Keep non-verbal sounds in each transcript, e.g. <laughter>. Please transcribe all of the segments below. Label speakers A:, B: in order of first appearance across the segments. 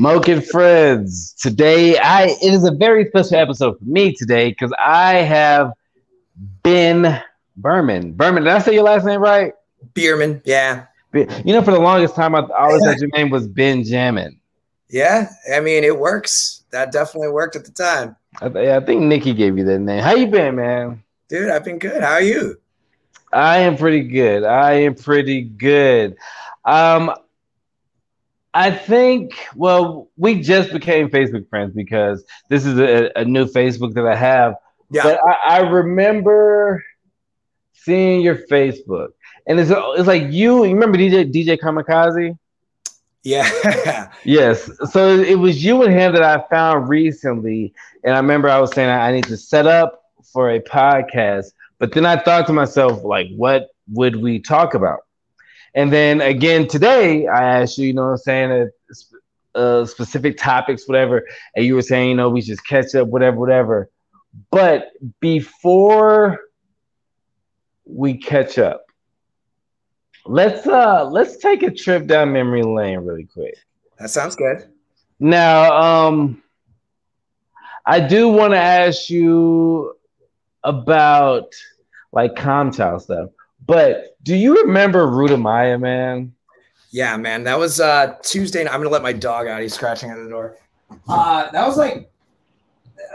A: Moke Friends. Today, I it is a very special episode for me today because I have Ben Berman. Berman, did I say your last name right?
B: Bierman, yeah.
A: You know, for the longest time, I always thought your name was Benjamin.
B: Yeah, I mean, it works. That definitely worked at the time.
A: I, I think Nikki gave you that name. How you been, man?
B: Dude, I've been good. How are you?
A: I am pretty good. I am pretty good. Um, I think, well, we just became Facebook friends because this is a, a new Facebook that I have. Yeah. But I, I, remember seeing your Facebook, and it's it's like you. You remember DJ DJ Kamikaze?
B: Yeah. <laughs>
A: yes. So it was you and him that I found recently, and I remember I was saying I need to set up for a podcast, but then I thought to myself, like, what would we talk about? And then again today, I asked you, you know what I'm saying, uh, uh, specific topics, whatever. And you were saying, you know, we just catch up, whatever, whatever. But before we catch up, let's uh let's take a trip down memory lane really quick.
B: That sounds good.
A: Now, um, I do want to ask you about like Comchild stuff. But do you remember Ruta Maya, man?
B: Yeah, man. That was uh Tuesday. I'm gonna let my dog out. He's scratching at the door. Uh that was like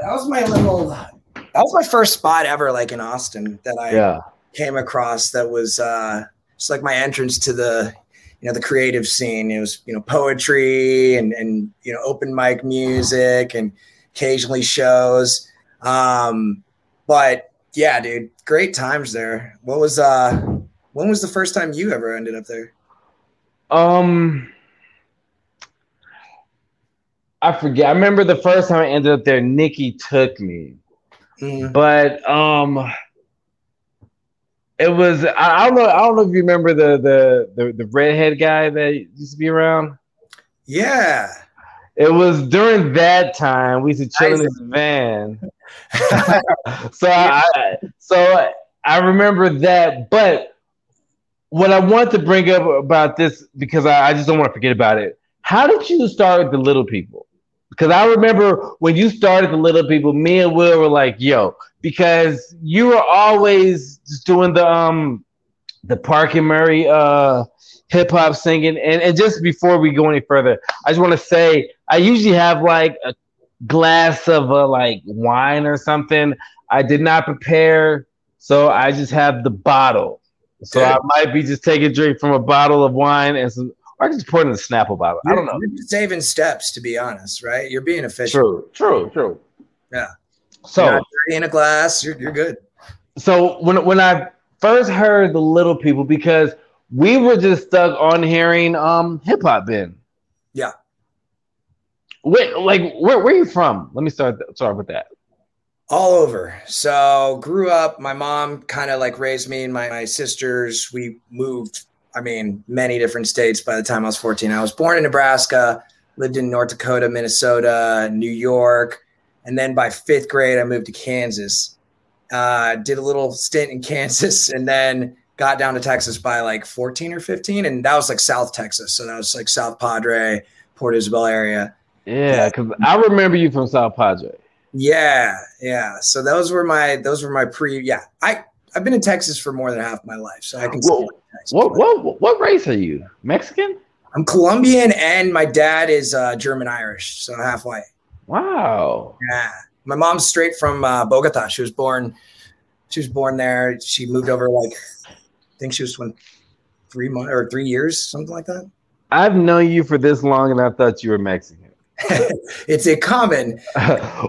B: that was my little that was my first spot ever, like in Austin, that I yeah. came across that was uh just like my entrance to the you know the creative scene. It was, you know, poetry and and you know, open mic music and occasionally shows. Um, but yeah, dude, great times there. What was uh when was the first time you ever ended up there?
A: Um I forget. I remember the first time I ended up there, Nikki took me. Mm-hmm. But um it was I, I, don't know I don't know if you remember the the the, the redhead guy that used to be around.
B: Yeah.
A: It was during that time we used to chill in his van. <laughs> <laughs> so I so I remember that, but what I want to bring up about this because I, I just don't want to forget about it. How did you start the little people? Because I remember when you started the little people, me and Will were like, "Yo," because you were always just doing the um the Park and Murray uh hip hop singing. And, and just before we go any further, I just want to say I usually have like a glass of a like wine or something. I did not prepare, so I just have the bottle. So I might be just taking a drink from a bottle of wine and some, or I just pour it in a Snapple bottle. You're, I don't know.
B: Saving steps, to be honest, right? You're being efficient.
A: True, true, true.
B: Yeah. So in a glass, you're, you're good.
A: So when when I first heard the little people, because we were just stuck on hearing um hip hop Ben.
B: Yeah.
A: Wait, like where where are you from? Let me start start with that.
B: All over. So grew up, my mom kind of like raised me and my, my sisters. We moved, I mean, many different states by the time I was 14. I was born in Nebraska, lived in North Dakota, Minnesota, New York, and then by fifth grade, I moved to Kansas. Uh, did a little stint in <laughs> Kansas and then got down to Texas by like 14 or 15. And that was like South Texas. So that was like South Padre, Port Isabel area.
A: Yeah, because I remember you from South Padre.
B: Yeah, yeah. So those were my those were my pre yeah. I I've been in Texas for more than half my life. So I can
A: Whoa, what, what what race are you? Mexican?
B: I'm Colombian and my dad is uh, German Irish, so half white.
A: Wow.
B: Yeah. My mom's straight from uh, Bogota. She was born she was born there. She moved over like I think she was when three months or three years, something like that.
A: I've known you for this long, and I thought you were Mexican. <laughs>
B: it's a common. <laughs>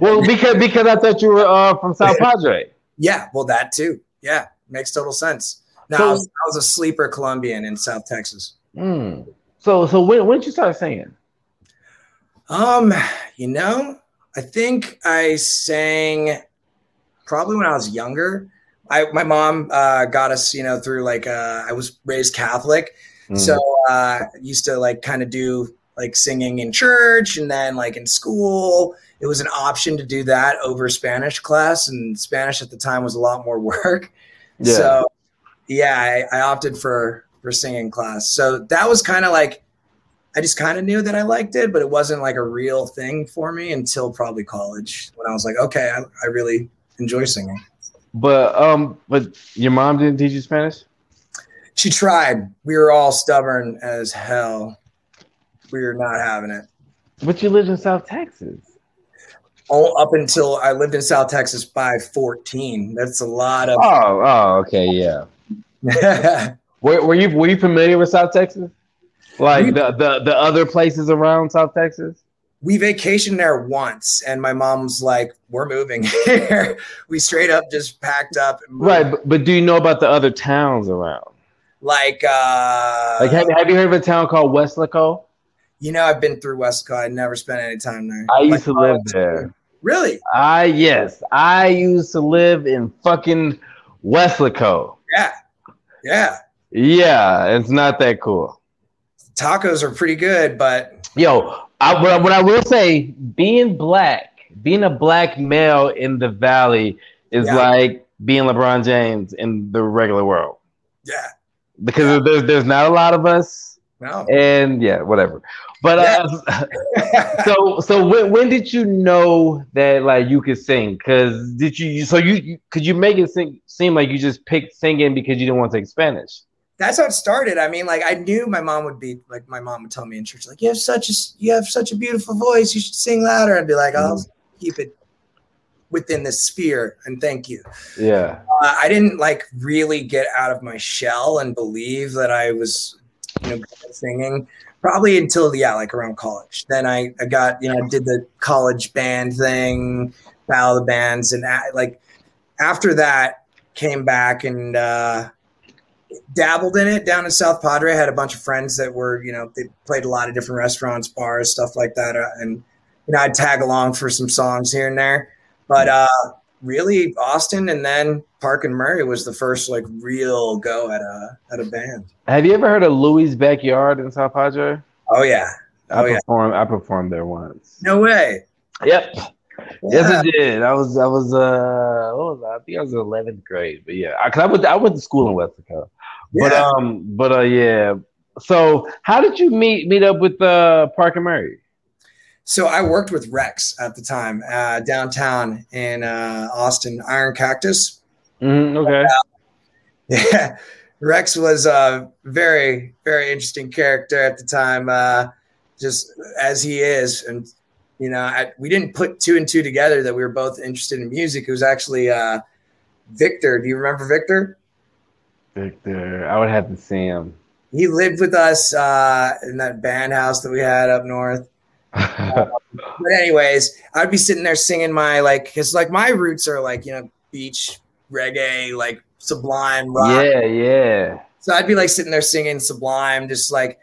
A: well, because because I thought you were uh, from South Padre.
B: yeah, well, that too. Yeah, makes total sense. Now so, I, was, I, was, a sleeper Colombian in South Texas.
A: Mm. So so when when did you start singing?
B: Um, you know, I think I sang probably when I was younger. I my mom uh, got us, you know, through like uh, I was raised Catholic, mm. so uh, used to like kind of do like singing in church and then like in school. It was an option to do that over Spanish class, and Spanish at the time was a lot more <laughs> work. Yeah. So yeah, I, I opted for for singing class. So that was kind of like I just kind of knew that I liked it, but it wasn't like a real thing for me until probably college when I was like, okay, I, I really enjoy singing.
A: But um, but your mom didn't teach you Spanish.
B: She tried. We were all stubborn as hell. We were not having it.
A: But you lived in South Texas.
B: All up until I lived in South Texas by 14. That's a lot of.
A: Oh, oh, okay, yeah. <laughs> were, were you were you familiar with South Texas? Like the, the the other places around South Texas?
B: We vacationed there once, and my mom's like, "We're moving <laughs> here." we straight up just packed up.
A: right, but, but do you know about the other towns around?
B: Like, uh,
A: like have, have you heard of a town called Weslaco?
B: You know, I've been through Weslaco. I never spent any time there.
A: I used to live there.
B: Really?
A: I yes, I used to live in fucking Weslaco.
B: Yeah, yeah,
A: yeah. It's not that cool.
B: Tacos are pretty good, but
A: yo, I, what, what I will say, being black, being a black male in the valley is yeah. like being LeBron James in the regular world.
B: Yeah,
A: because yeah. there's there's not a lot of us.
B: No.
A: And yeah, whatever. But uh, <laughs> so so when, when did you know that like you could sing? Cause did you so you, you could you make it sing, seem like you just picked singing because you didn't want to take Spanish?
B: That's how it started. I mean, like I knew my mom would be like my mom would tell me in church, like you have such a you have such a beautiful voice. You should sing louder. I'd be like, I'll mm-hmm. keep it within the sphere and thank you.
A: Yeah.
B: Uh, I didn't like really get out of my shell and believe that I was you know singing probably until yeah like around college. Then i, I got you know I did the college band thing battle the bands and like after that came back and uh, dabbled in it down in south padre. I had a bunch of friends that were you know they played a lot of different restaurants bars stuff like that uh, and you know i'd tag along for some songs here and there. But uh really Austin and then Park and Murray was the first like real go at a at a band.
A: Have you ever heard of Louie's Backyard in South Padre?
B: Oh yeah.
A: Oh I performed I performed there once.
B: No way.
A: Yep. Yeah. Yes, I did. I was I was uh what was I? I think I was in eleventh grade, but yeah, I, cause I went to, I went to school in Weslaco. But yeah. um, but uh, yeah. So how did you meet meet up with uh Park and Murray?
B: So I worked with Rex at the time uh, downtown in uh, Austin, Iron Cactus.
A: Mm, okay. Uh, <laughs>
B: yeah, Rex was a very, very interesting character at the time, uh, just as he is. And, you know, I, we didn't put two and two together that we were both interested in music. It was actually uh, Victor. Do you remember Victor?
A: Victor. I would have to see him.
B: He lived with us uh, in that band house that we had up north but anyways, I'd be sitting there singing my like, because like my roots are like you know beach reggae, like Sublime rock.
A: Yeah, yeah.
B: So I'd be like sitting there singing Sublime, just like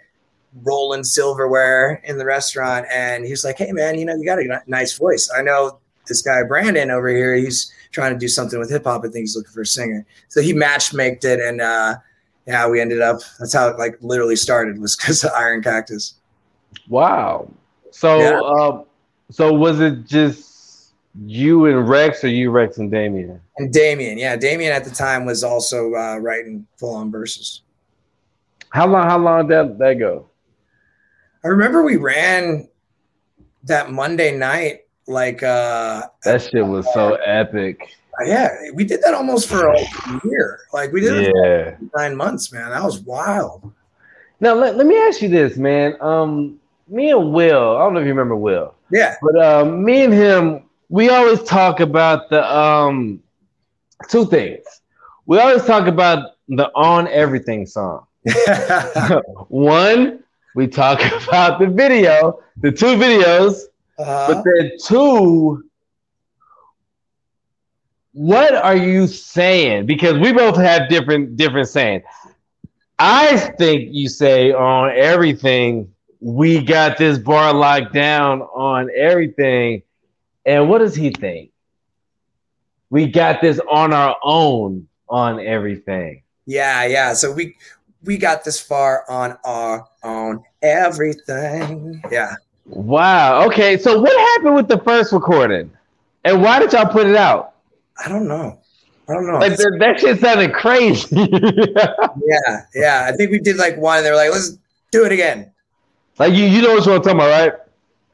B: rolling silverware in the restaurant, and he's like, "Hey man, you know you got a nice voice. I know this guy Brandon over here. He's trying to do something with hip hop. I think he's looking for a singer. So he matchmaked it, and uh, yeah, we ended up. That's how it like literally started was because of Iron Cactus.
A: Wow. So, yeah. uh, so was it just you and Rex, or you, Rex, and Damien?
B: And Damien, yeah, Damien at the time was also uh, writing full on verses.
A: How long? How long did that, go?
B: I remember we ran that Monday night. Like uh,
A: that shit was so epic.
B: Yeah, we did that almost for a year. Like we did
A: yeah.
B: nine months, man. That was wild.
A: Now let, let me ask you this, man. Um, me and Will, I don't know if you remember Will.
B: Yeah.
A: But um, me and him, we always talk about the um two things. We always talk about the on everything song. <laughs> <laughs> One, we talk <laughs> about the video, the two videos, uh-huh. but then two, what are you saying? Because we both have different different saying. I think you say on everything we got this bar locked down on everything. And what does he think? We got this on our own on everything.
B: Yeah, yeah. So we we got this far on our own everything. Yeah.
A: Wow. Okay. So what happened with the first recording? And why did y'all put it out?
B: I don't know. I don't know.
A: Like that, that shit sounded crazy. <laughs>
B: yeah, yeah. I think we did like one, and they were like, "Let's do it again."
A: Like you, you know what I'm talking about, right?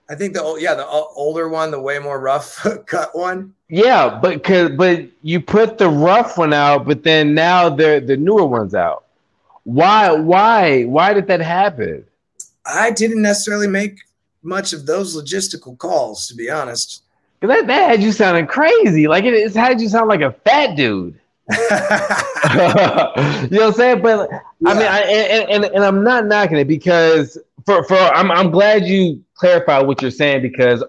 B: I think the yeah the older one, the way more rough <laughs> cut one.
A: Yeah, but cause, but you put the rough one out, but then now the the newer one's out. Why why why did that happen?
B: I didn't necessarily make much of those logistical calls, to be honest.
A: That that had you sounding crazy. Like it, it had you sound like a fat dude. <laughs> <laughs> you know what I'm saying? But yeah. I mean, I, and, and, and I'm not knocking it because for for I'm I'm glad you clarified what you're saying because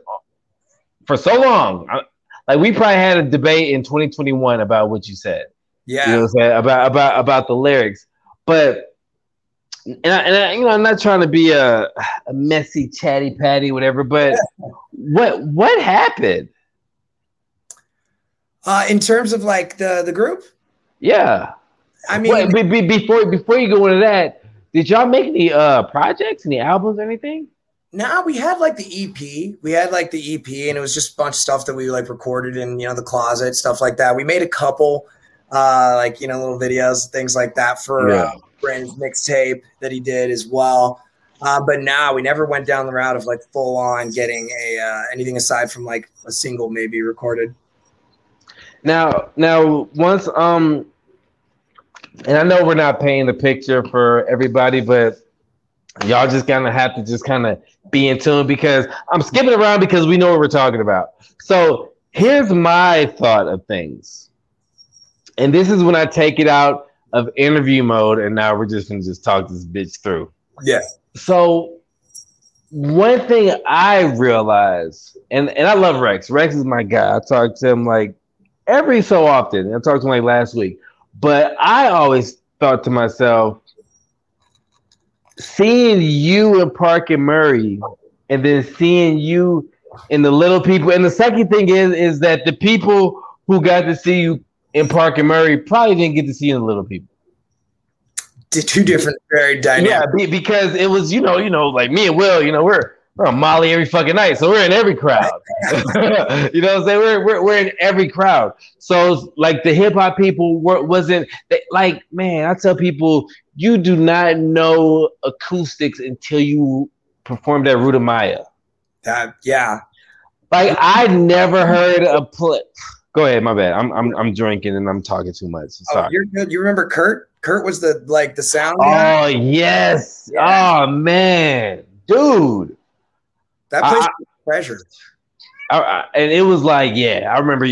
A: for so long, I, like we probably had a debate in 2021 about what you said.
B: Yeah,
A: you know what I'm saying about about about the lyrics, but and I, and I, you know I'm not trying to be a, a messy chatty patty whatever, but <laughs> what what happened?
B: Uh, in terms of like the the group,
A: yeah.
B: I mean,
A: well, be, be, before before you go into that, did y'all make any uh projects, any albums, or anything?
B: Now we had like the EP. We had like the EP, and it was just a bunch of stuff that we like recorded in you know the closet, stuff like that. We made a couple, uh, like you know little videos, things like that for yeah. uh, Brandon's mixtape that he did as well. Uh, but now we never went down the route of like full on getting a uh, anything aside from like a single maybe recorded.
A: Now, now once um, and I know we're not painting the picture for everybody, but y'all just gonna have to just kind of be in tune because I'm skipping around because we know what we're talking about. So here's my thought of things, and this is when I take it out of interview mode, and now we're just gonna just talk this bitch through.
B: Yeah.
A: So one thing I realized, and and I love Rex. Rex is my guy. I talk to him like every so often. I talked to him like last week, but I always thought to myself, seeing you in Park and Murray, and then seeing you in the little people. And the second thing is, is that the people who got to see you in Park and Murray probably didn't get to see you in the little people.
B: Two different, very dynamic.
A: Yeah, because it was, you know, you know, like me and Will, you know, we're we're on Molly every fucking night, so we're in every crowd. <laughs> <laughs> you know what I'm saying? We're, we're, we're in every crowd. So like the hip hop people were, wasn't they, like man. I tell people you do not know acoustics until you performed at Ruta Maya.
B: Uh, yeah,
A: like I never heard a play. Go ahead, my bad. I'm I'm I'm drinking and I'm talking too much. Oh, sorry.
B: Oh, you're good. You remember Kurt? Kurt was the like the sound.
A: Guy? Oh yes. Yeah. Oh man, dude.
B: That place I, treasure.
A: I, and it was like, yeah, I remember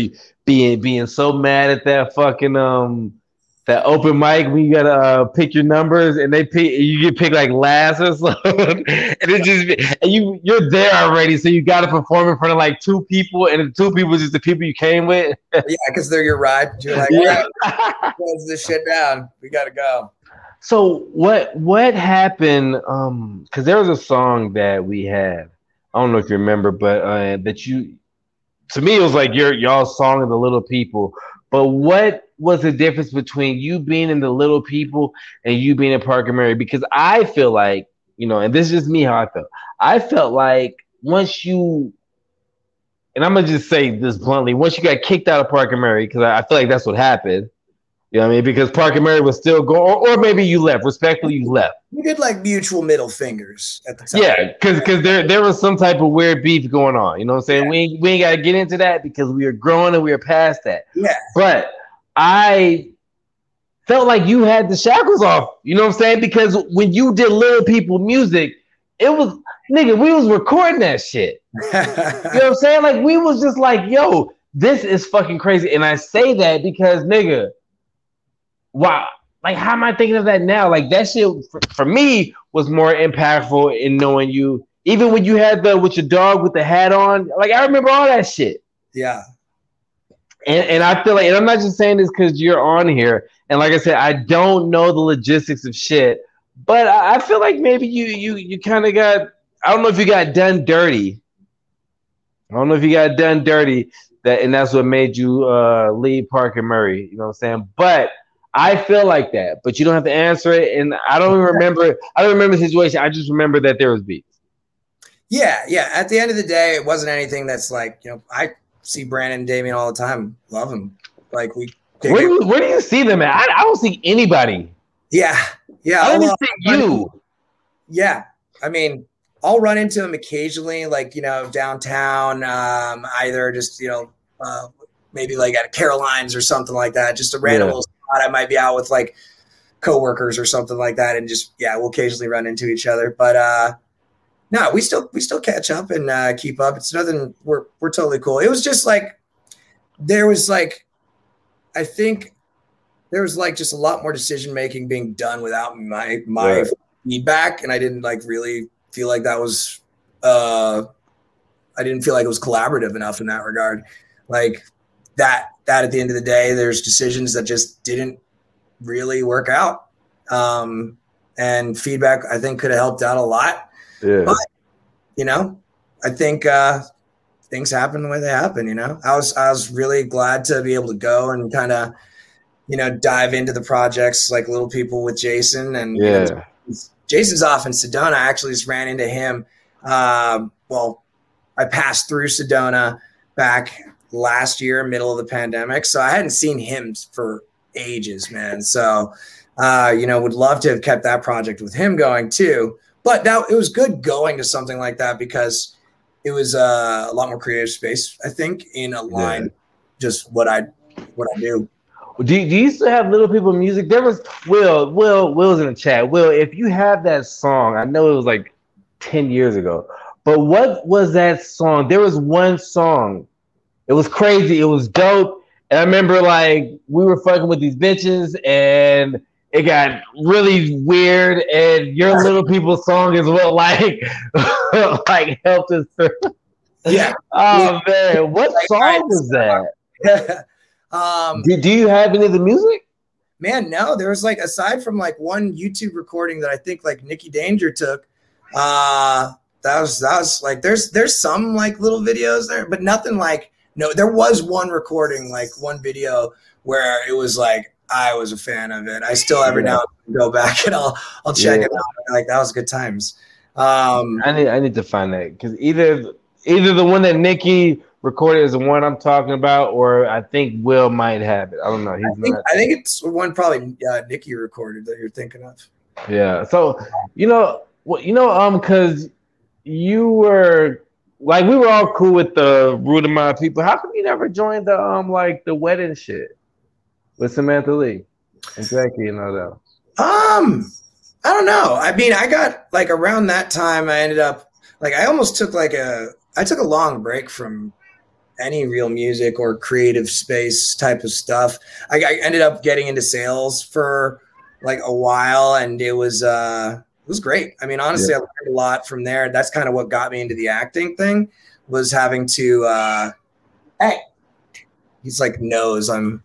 A: being being so mad at that fucking um that open mic when you gotta uh, pick your numbers and they pick you get picked like last or something. <laughs> And it just and you you're there already so you gotta perform in front of like two people and the two people is just the people you came with. <laughs>
B: Yeah because they're your ride you're like yeah. Close this shit down. We gotta go.
A: So what what happened um because there was a song that we had I don't know if you remember, but uh, that you, to me, it was like your y'all song of the little people. But what was the difference between you being in the little people and you being in Park and Murray? Because I feel like, you know, and this is just me how I felt. I felt like once you, and I'm gonna just say this bluntly, once you got kicked out of Park and Murray, because I, I feel like that's what happened you know what I mean? Because Park and Murray was still going, or, or, maybe you left. Respectfully, you left.
B: We did like mutual middle fingers at the time.
A: Yeah, because because there there was some type of weird beef going on. You know what I'm saying? Yeah. We ain't, we ain't got to get into that because we are growing and we are past that.
B: Yeah.
A: But I felt like you had the shackles off. You know what I'm saying? Because when you did little people music, it was nigga, we was recording that shit. <laughs> you know what I'm saying? Like we was just like, yo, this is fucking crazy. And I say that because nigga wow, like how am I thinking of that now? Like that shit for, for, me was more impactful in knowing you. Even when you had the with your dog with the hat on, like I remember all that shit.
B: Yeah.
A: And and I feel like, and I'm not just saying this because you're on here. And like I said, I don't know the logistics of shit, but I, I feel like maybe you you you kind of got. I don't know if you got done dirty. I don't know if you got done dirty. That and that's what made you uh, leave Park and Murray. You know what I'm saying? But I feel like that, but you don't have to answer it. And I don't even remember. I don't remember the situation. I just remember that there was beef.
B: Yeah, yeah. At the end of the day, it wasn't anything that's like you know. I see Brandon and Damien all the time. Love them. Like we.
A: Where do, you, where do you see them at? I, I don't see anybody.
B: Yeah, yeah.
A: I don't see you.
B: Yeah, I mean, I'll run into them occasionally, like you know, downtown, um, either just you know, uh, maybe like at Caroline's or something like that. Just a random yeah. little. I might be out with like coworkers or something like that, and just yeah, we'll occasionally run into each other. But uh, no, we still we still catch up and uh, keep up. It's nothing. We're we're totally cool. It was just like there was like, I think there was like just a lot more decision making being done without my my right. feedback, and I didn't like really feel like that was. uh I didn't feel like it was collaborative enough in that regard. Like that that at the end of the day, there's decisions that just didn't really work out. Um, and feedback I think could have helped out a lot.
A: Yeah. But,
B: you know, I think uh, things happen the way they happen. You know, I was I was really glad to be able to go and kind of, you know, dive into the projects like Little People with Jason and
A: yeah.
B: Jason's off in Sedona. I actually just ran into him. Uh, well, I passed through Sedona back last year, middle of the pandemic, so I hadn't seen him for ages, man. So, uh, you know, would love to have kept that project with him going too. But now it was good going to something like that because it was uh, a lot more creative space. I think in a line, yeah. just what I what I do.
A: Do, do you still have little people music? There was Will. Will. Will's in the chat. Will, if you have that song, I know it was like ten years ago, but what was that song? There was one song. It was crazy. It was dope. And I remember like we were fucking with these bitches and it got really weird and your little people song is what like <laughs> like helped us through.
B: Yeah. <laughs>
A: oh yeah. man, what like, song was that? <laughs> um do, do you have any of the music?
B: Man, no. There was like aside from like one YouTube recording that I think like Nikki Danger took, uh that was that was like there's there's some like little videos there, but nothing like no, there was one recording, like one video where it was like I was a fan of it. I still every yeah. now and then go back and I'll I'll check yeah. it out. Like that was good times. Um,
A: I need I need to find that because either either the one that Nikki recorded is the one I'm talking about, or I think Will might have it. I don't know. He's
B: I think,
A: not.
B: I think it's one probably uh, Nikki recorded that you're thinking of.
A: Yeah. So you know, well, you know, um, because you were like we were all cool with the Ruta Maya people. How come you never joined the um like the wedding shit? with Samantha Lee and Jackie and all that?
B: Um, I don't know. I mean, I got like around that time, I ended up like I almost took like a I took a long break from any real music or creative space type of stuff. I, I ended up getting into sales for like a while, and it was uh was great. I mean, honestly, yeah. I learned a lot from there. That's kind of what got me into the acting thing was having to uh hey he's like knows I'm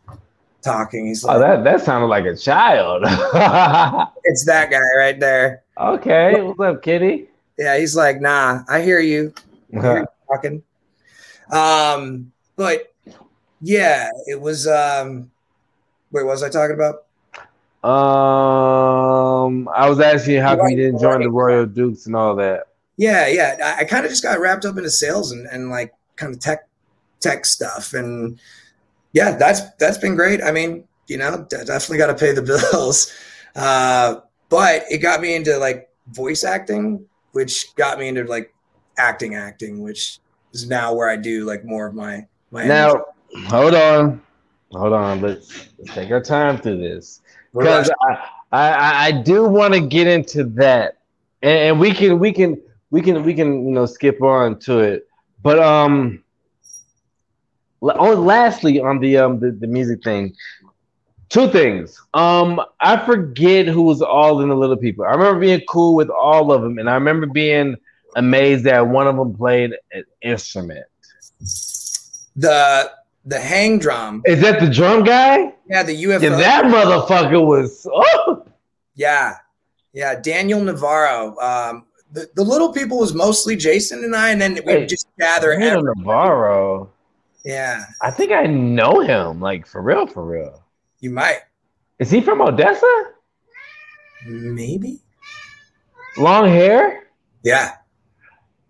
B: talking. He's like,
A: oh, that that sounded like a child. <laughs>
B: it's that guy right there.
A: Okay, what's up, Kitty?
B: Yeah, he's like, nah, I hear you. I hear you <laughs> talking. Um, but yeah, it was. Um, wait, what was I talking about?
A: Um, I was asking how come you didn't join the Royal Dukes and all that.
B: Yeah, yeah. I, I kind of just got wrapped up into sales and, and like kind of tech tech stuff and yeah, that's that's been great. I mean, you know, definitely got to pay the <laughs> bills, uh, but it got me into like voice acting, which got me into like acting, acting, which is now where I do like more of my my.
A: Now, energy. hold on, hold on. Let's, let's take our time through this because I, I I do want to get into that, and, and we can we can we can we can you know skip on to it, but um Oh, lastly, on the um the, the music thing, two things. Um, I forget who was all in the Little People. I remember being cool with all of them, and I remember being amazed that one of them played an instrument.
B: The the hang drum.
A: Is that the drum guy?
B: Yeah, the UFO.
A: Yeah, that motherfucker was. Oh.
B: Yeah, yeah. Daniel Navarro. Um, the, the little people was mostly Jason and I, and then we hey, just gather.
A: Daniel Navarro.
B: Yeah.
A: I think I know him, like for real, for real.
B: You might.
A: Is he from Odessa?
B: Maybe.
A: Long hair?
B: Yeah.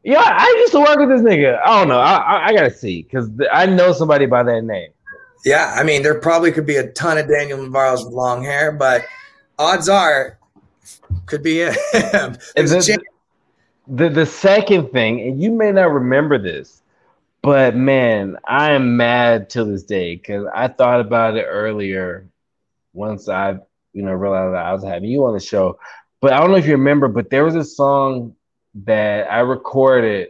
A: Yeah, I used to work with this nigga. I don't know. I, I, I gotta see because I know somebody by that name.
B: Yeah, I mean, there probably could be a ton of Daniel Navarro's with long hair, but odds are, could be him. <laughs> Chance,
A: the the second thing, and you may not remember this, but man, I am mad till this day because I thought about it earlier. Once I, you know, realized I was having you on the show, but I don't know if you remember, but there was a song that I recorded,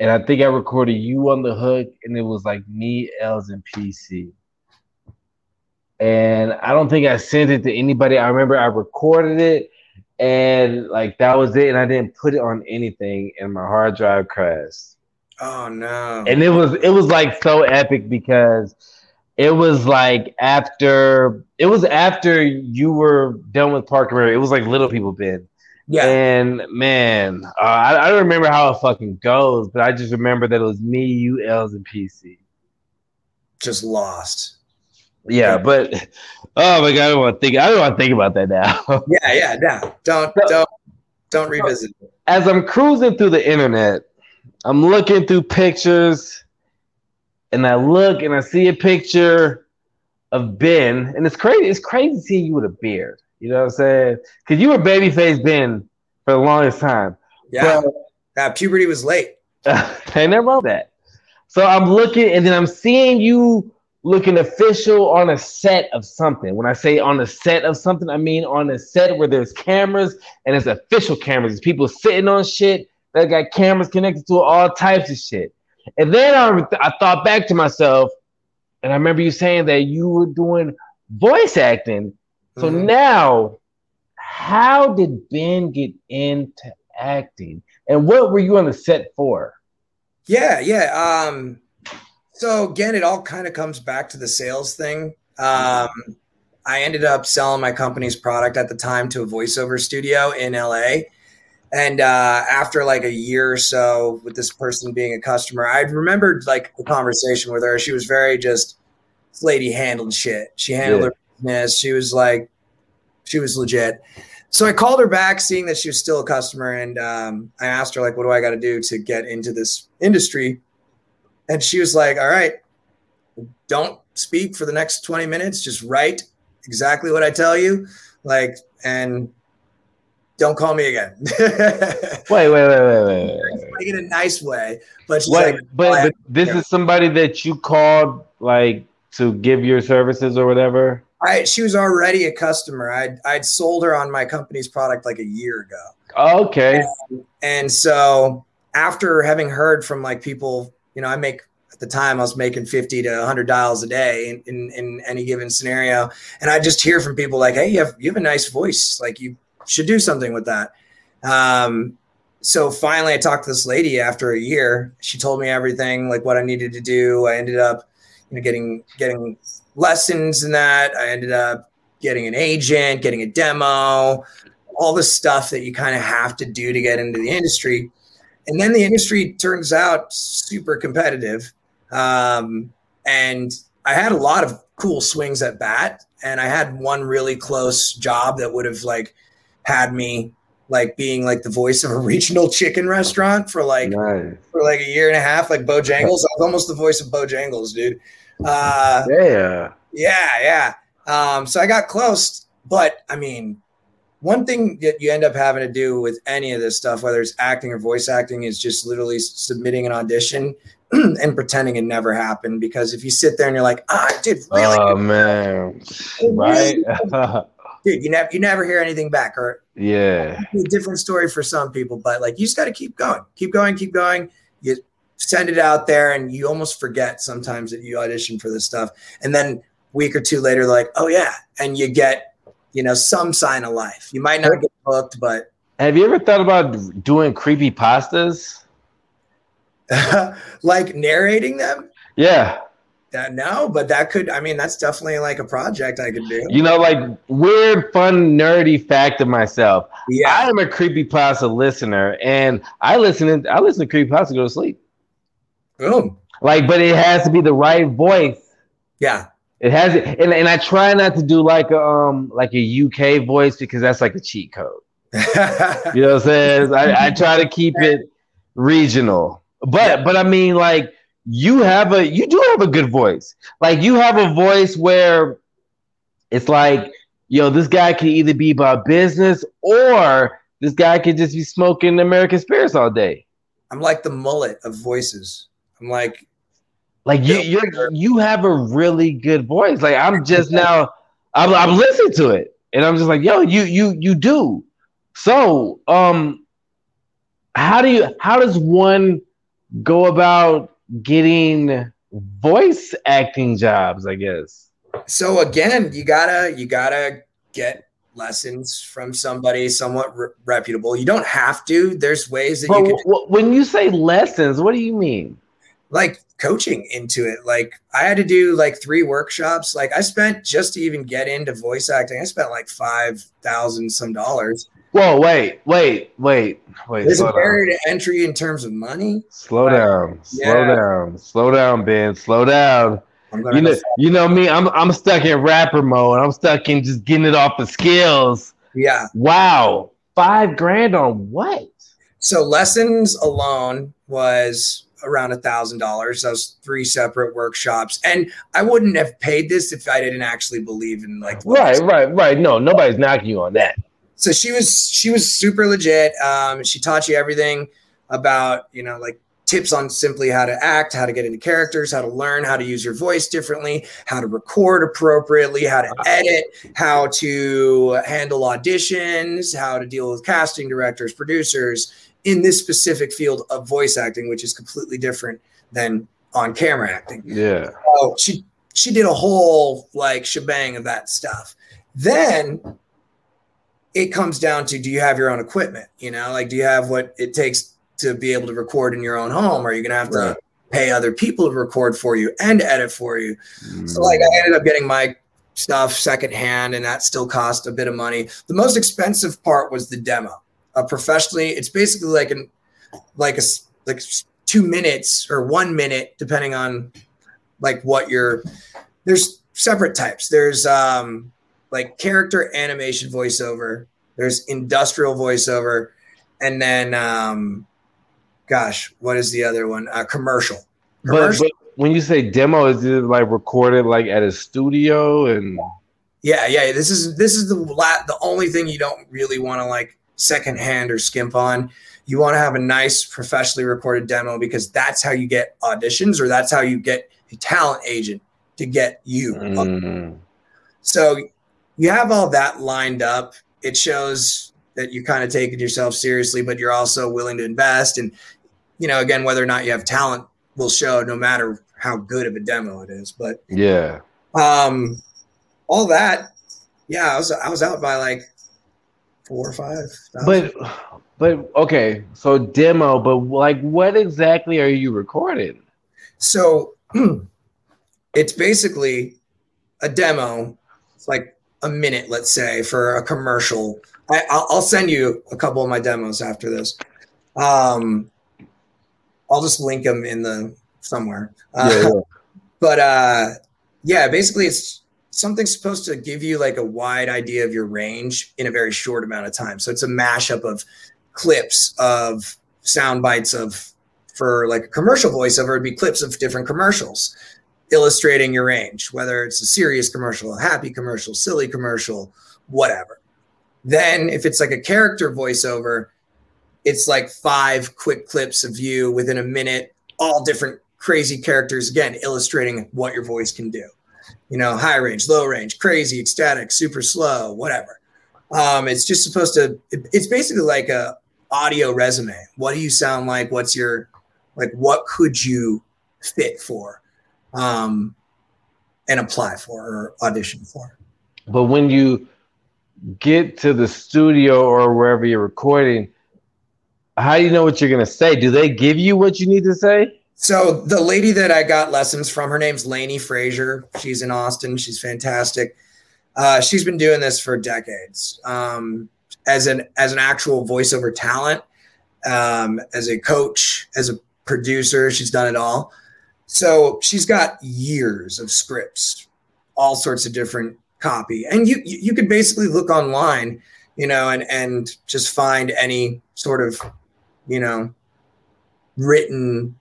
A: and I think I recorded you on the hook, and it was like me, Els, and PC. And I don't think I sent it to anybody. I remember I recorded it and like that was it and i didn't put it on anything and my hard drive crashed
B: oh no
A: and it was it was like so epic because it was like after it was after you were done with park parker it was like little people been yeah and man uh, I, I don't remember how it fucking goes but i just remember that it was me you els and pc
B: just lost
A: yeah, but oh my god, I don't want to think. I don't want to think about that now. <laughs>
B: yeah, yeah, no, don't, don't, don't revisit. It.
A: As I'm cruising through the internet, I'm looking through pictures, and I look and I see a picture of Ben, and it's crazy. It's crazy seeing you with a beard. You know what I'm saying? Because you were babyface Ben for the longest time.
B: Yeah, but, yeah, puberty was late.
A: I never wrote that. So I'm looking, and then I'm seeing you looking official on a set of something. When I say on a set of something, I mean on a set where there's cameras and it's official cameras. There's people sitting on shit that got cameras connected to all types of shit. And then I, I thought back to myself, and I remember you saying that you were doing voice acting. So mm-hmm. now, how did Ben get into acting? And what were you on the set for?
B: Yeah, yeah. Um, so again, it all kind of comes back to the sales thing. Um, I ended up selling my company's product at the time to a voiceover studio in LA. And uh, after like a year or so with this person being a customer, I remembered like the conversation with her. She was very just, lady handled shit. She handled yeah. her business. She was like, she was legit. So I called her back, seeing that she was still a customer, and um, I asked her like, "What do I got to do to get into this industry?" And she was like, All right, don't speak for the next 20 minutes. Just write exactly what I tell you. Like, and don't call me again. <laughs>
A: wait, wait, wait, wait, wait, wait.
B: In a nice way, but
A: wait, like, but, but this is somebody that you called like to give your services or whatever.
B: I she was already a customer. I'd I'd sold her on my company's product like a year ago.
A: okay.
B: And, and so after having heard from like people you know, I make at the time I was making 50 to 100 dials a day in, in, in, any given scenario. And I just hear from people like, hey, you have, you have a nice voice. Like you should do something with that. Um, so finally I talked to this lady after a year. She told me everything, like what I needed to do. I ended up, you know, getting, getting lessons in that. I ended up getting an agent, getting a demo, all the stuff that you kind of have to do to get into the industry and then the industry turns out super competitive. Um, and I had a lot of cool swings at bat, and I had one really close job that would have like had me like being like the voice of a <laughs> regional chicken restaurant for like nice. for like a year and a half, like Bojangles. I was almost the voice of Bojangles, dude. Uh,
A: yeah,
B: yeah, yeah. Um, so I got close, but I mean, one thing that you end up having to do with any of this stuff, whether it's acting or voice acting, is just literally submitting an audition <clears throat> and pretending it never happened. Because if you sit there and you're like, oh, I did really
A: Oh man. Right. <laughs>
B: Dude, you never you never hear anything back. Or
A: yeah.
B: a different story for some people, but like you just gotta keep going. Keep going, keep going. Send it out there and you almost forget sometimes that you audition for this stuff. And then week or two later, like, oh yeah. And you get you know, some sign of life. You might not get booked, but
A: have you ever thought about doing creepy pastas? <laughs>
B: like narrating them?
A: Yeah.
B: That, no, but that could. I mean, that's definitely like a project I could do.
A: You know, like weird, fun, nerdy fact of myself. Yeah, I am a creepy pasta listener, and I listen. To, I listen to creepy pasta go to sleep.
B: Boom.
A: Like, but it has to be the right voice.
B: Yeah.
A: It has it, and, and I try not to do like a um like a UK voice because that's like a cheat code. <laughs> you know what I'm saying? I, I try to keep it regional. But but I mean like you have a you do have a good voice. Like you have a voice where it's like, yo, this guy can either be about business or this guy could just be smoking American spirits all day.
B: I'm like the mullet of voices. I'm like,
A: like you you you have a really good voice. Like I'm just now, I'm, I'm listening to it, and I'm just like, yo, you you you do. So, um, how do you how does one go about getting voice acting jobs? I guess.
B: So again, you gotta you gotta get lessons from somebody somewhat re- reputable. You don't have to. There's ways that but you
A: can. When you say lessons, what do you mean?
B: Like coaching into it. Like I had to do like three workshops. Like I spent just to even get into voice acting. I spent like five thousand some dollars.
A: Whoa! Wait! Wait! Wait! Wait!
B: There's a barrier to entry in terms of money.
A: Slow like, down. Yeah. Slow down. Slow down, Ben. Slow down. You know, you know me. I'm I'm stuck in rapper mode. I'm stuck in just getting it off the skills.
B: Yeah.
A: Wow. Five grand on what?
B: So lessons alone was around a thousand dollars. Those three separate workshops, and I wouldn't have paid this if I didn't actually believe in like.
A: Right, right, right. No, nobody's knocking you on that.
B: So she was she was super legit. Um, she taught you everything about you know like tips on simply how to act, how to get into characters, how to learn how to use your voice differently, how to record appropriately, how to edit, how to handle auditions, how to deal with casting directors, producers in this specific field of voice acting, which is completely different than on camera acting.
A: Yeah.
B: So she she did a whole like shebang of that stuff. Then it comes down to do you have your own equipment? You know, like do you have what it takes to be able to record in your own home? Are you going to have right. to pay other people to record for you and edit for you? Mm. So, like, I ended up getting my stuff secondhand, and that still cost a bit of money. The most expensive part was the demo. Uh, professionally, it's basically like an like a like two minutes or one minute, depending on like what you're. There's separate types. There's um like character animation voiceover. There's industrial voiceover, and then um gosh, what is the other one? Uh, commercial.
A: commercial. But, but when you say demo, is it like recorded like at a studio and?
B: Yeah, yeah. This is this is the la- the only thing you don't really want to like secondhand or skimp on. You want to have a nice professionally recorded demo because that's how you get auditions or that's how you get a talent agent to get you. Mm. So you have all that lined up. It shows that you're kind of taking yourself seriously, but you're also willing to invest and you know, again, whether or not you have talent will show no matter how good of a demo it is. But
A: yeah,
B: um, all that, yeah, I was I was out by like four or five.
A: But but okay, so demo, but like, what exactly are you recording?
B: So <clears throat> it's basically a demo. It's like a minute, let's say, for a commercial. I, will send you a couple of my demos after this. Um, I'll just link them in the somewhere. Uh, yeah, yeah. <laughs> But uh, yeah, basically, it's something supposed to give you like a wide idea of your range in a very short amount of time. So it's a mashup of clips of sound bites of for like a commercial voiceover, it'd be clips of different commercials illustrating your range, whether it's a serious commercial, a happy commercial, silly commercial, whatever. Then if it's like a character voiceover, it's like five quick clips of you within a minute, all different crazy characters, again, illustrating what your voice can do. You know, high range, low range, crazy, ecstatic, super slow, whatever. Um, it's just supposed to, it, it's basically like a audio resume. What do you sound like? What's your, like, what could you fit for um, and apply for or audition for?
A: But when you get to the studio or wherever you're recording, how do you know what you're going to say? Do they give you what you need to say?
B: So the lady that I got lessons from, her name's Lainey Frazier. She's in Austin. She's fantastic. Uh, she's been doing this for decades um, as an as an actual voiceover talent, um, as a coach, as a producer. She's done it all. So she's got years of scripts, all sorts of different copy, and you you could basically look online, you know, and and just find any sort of you know, written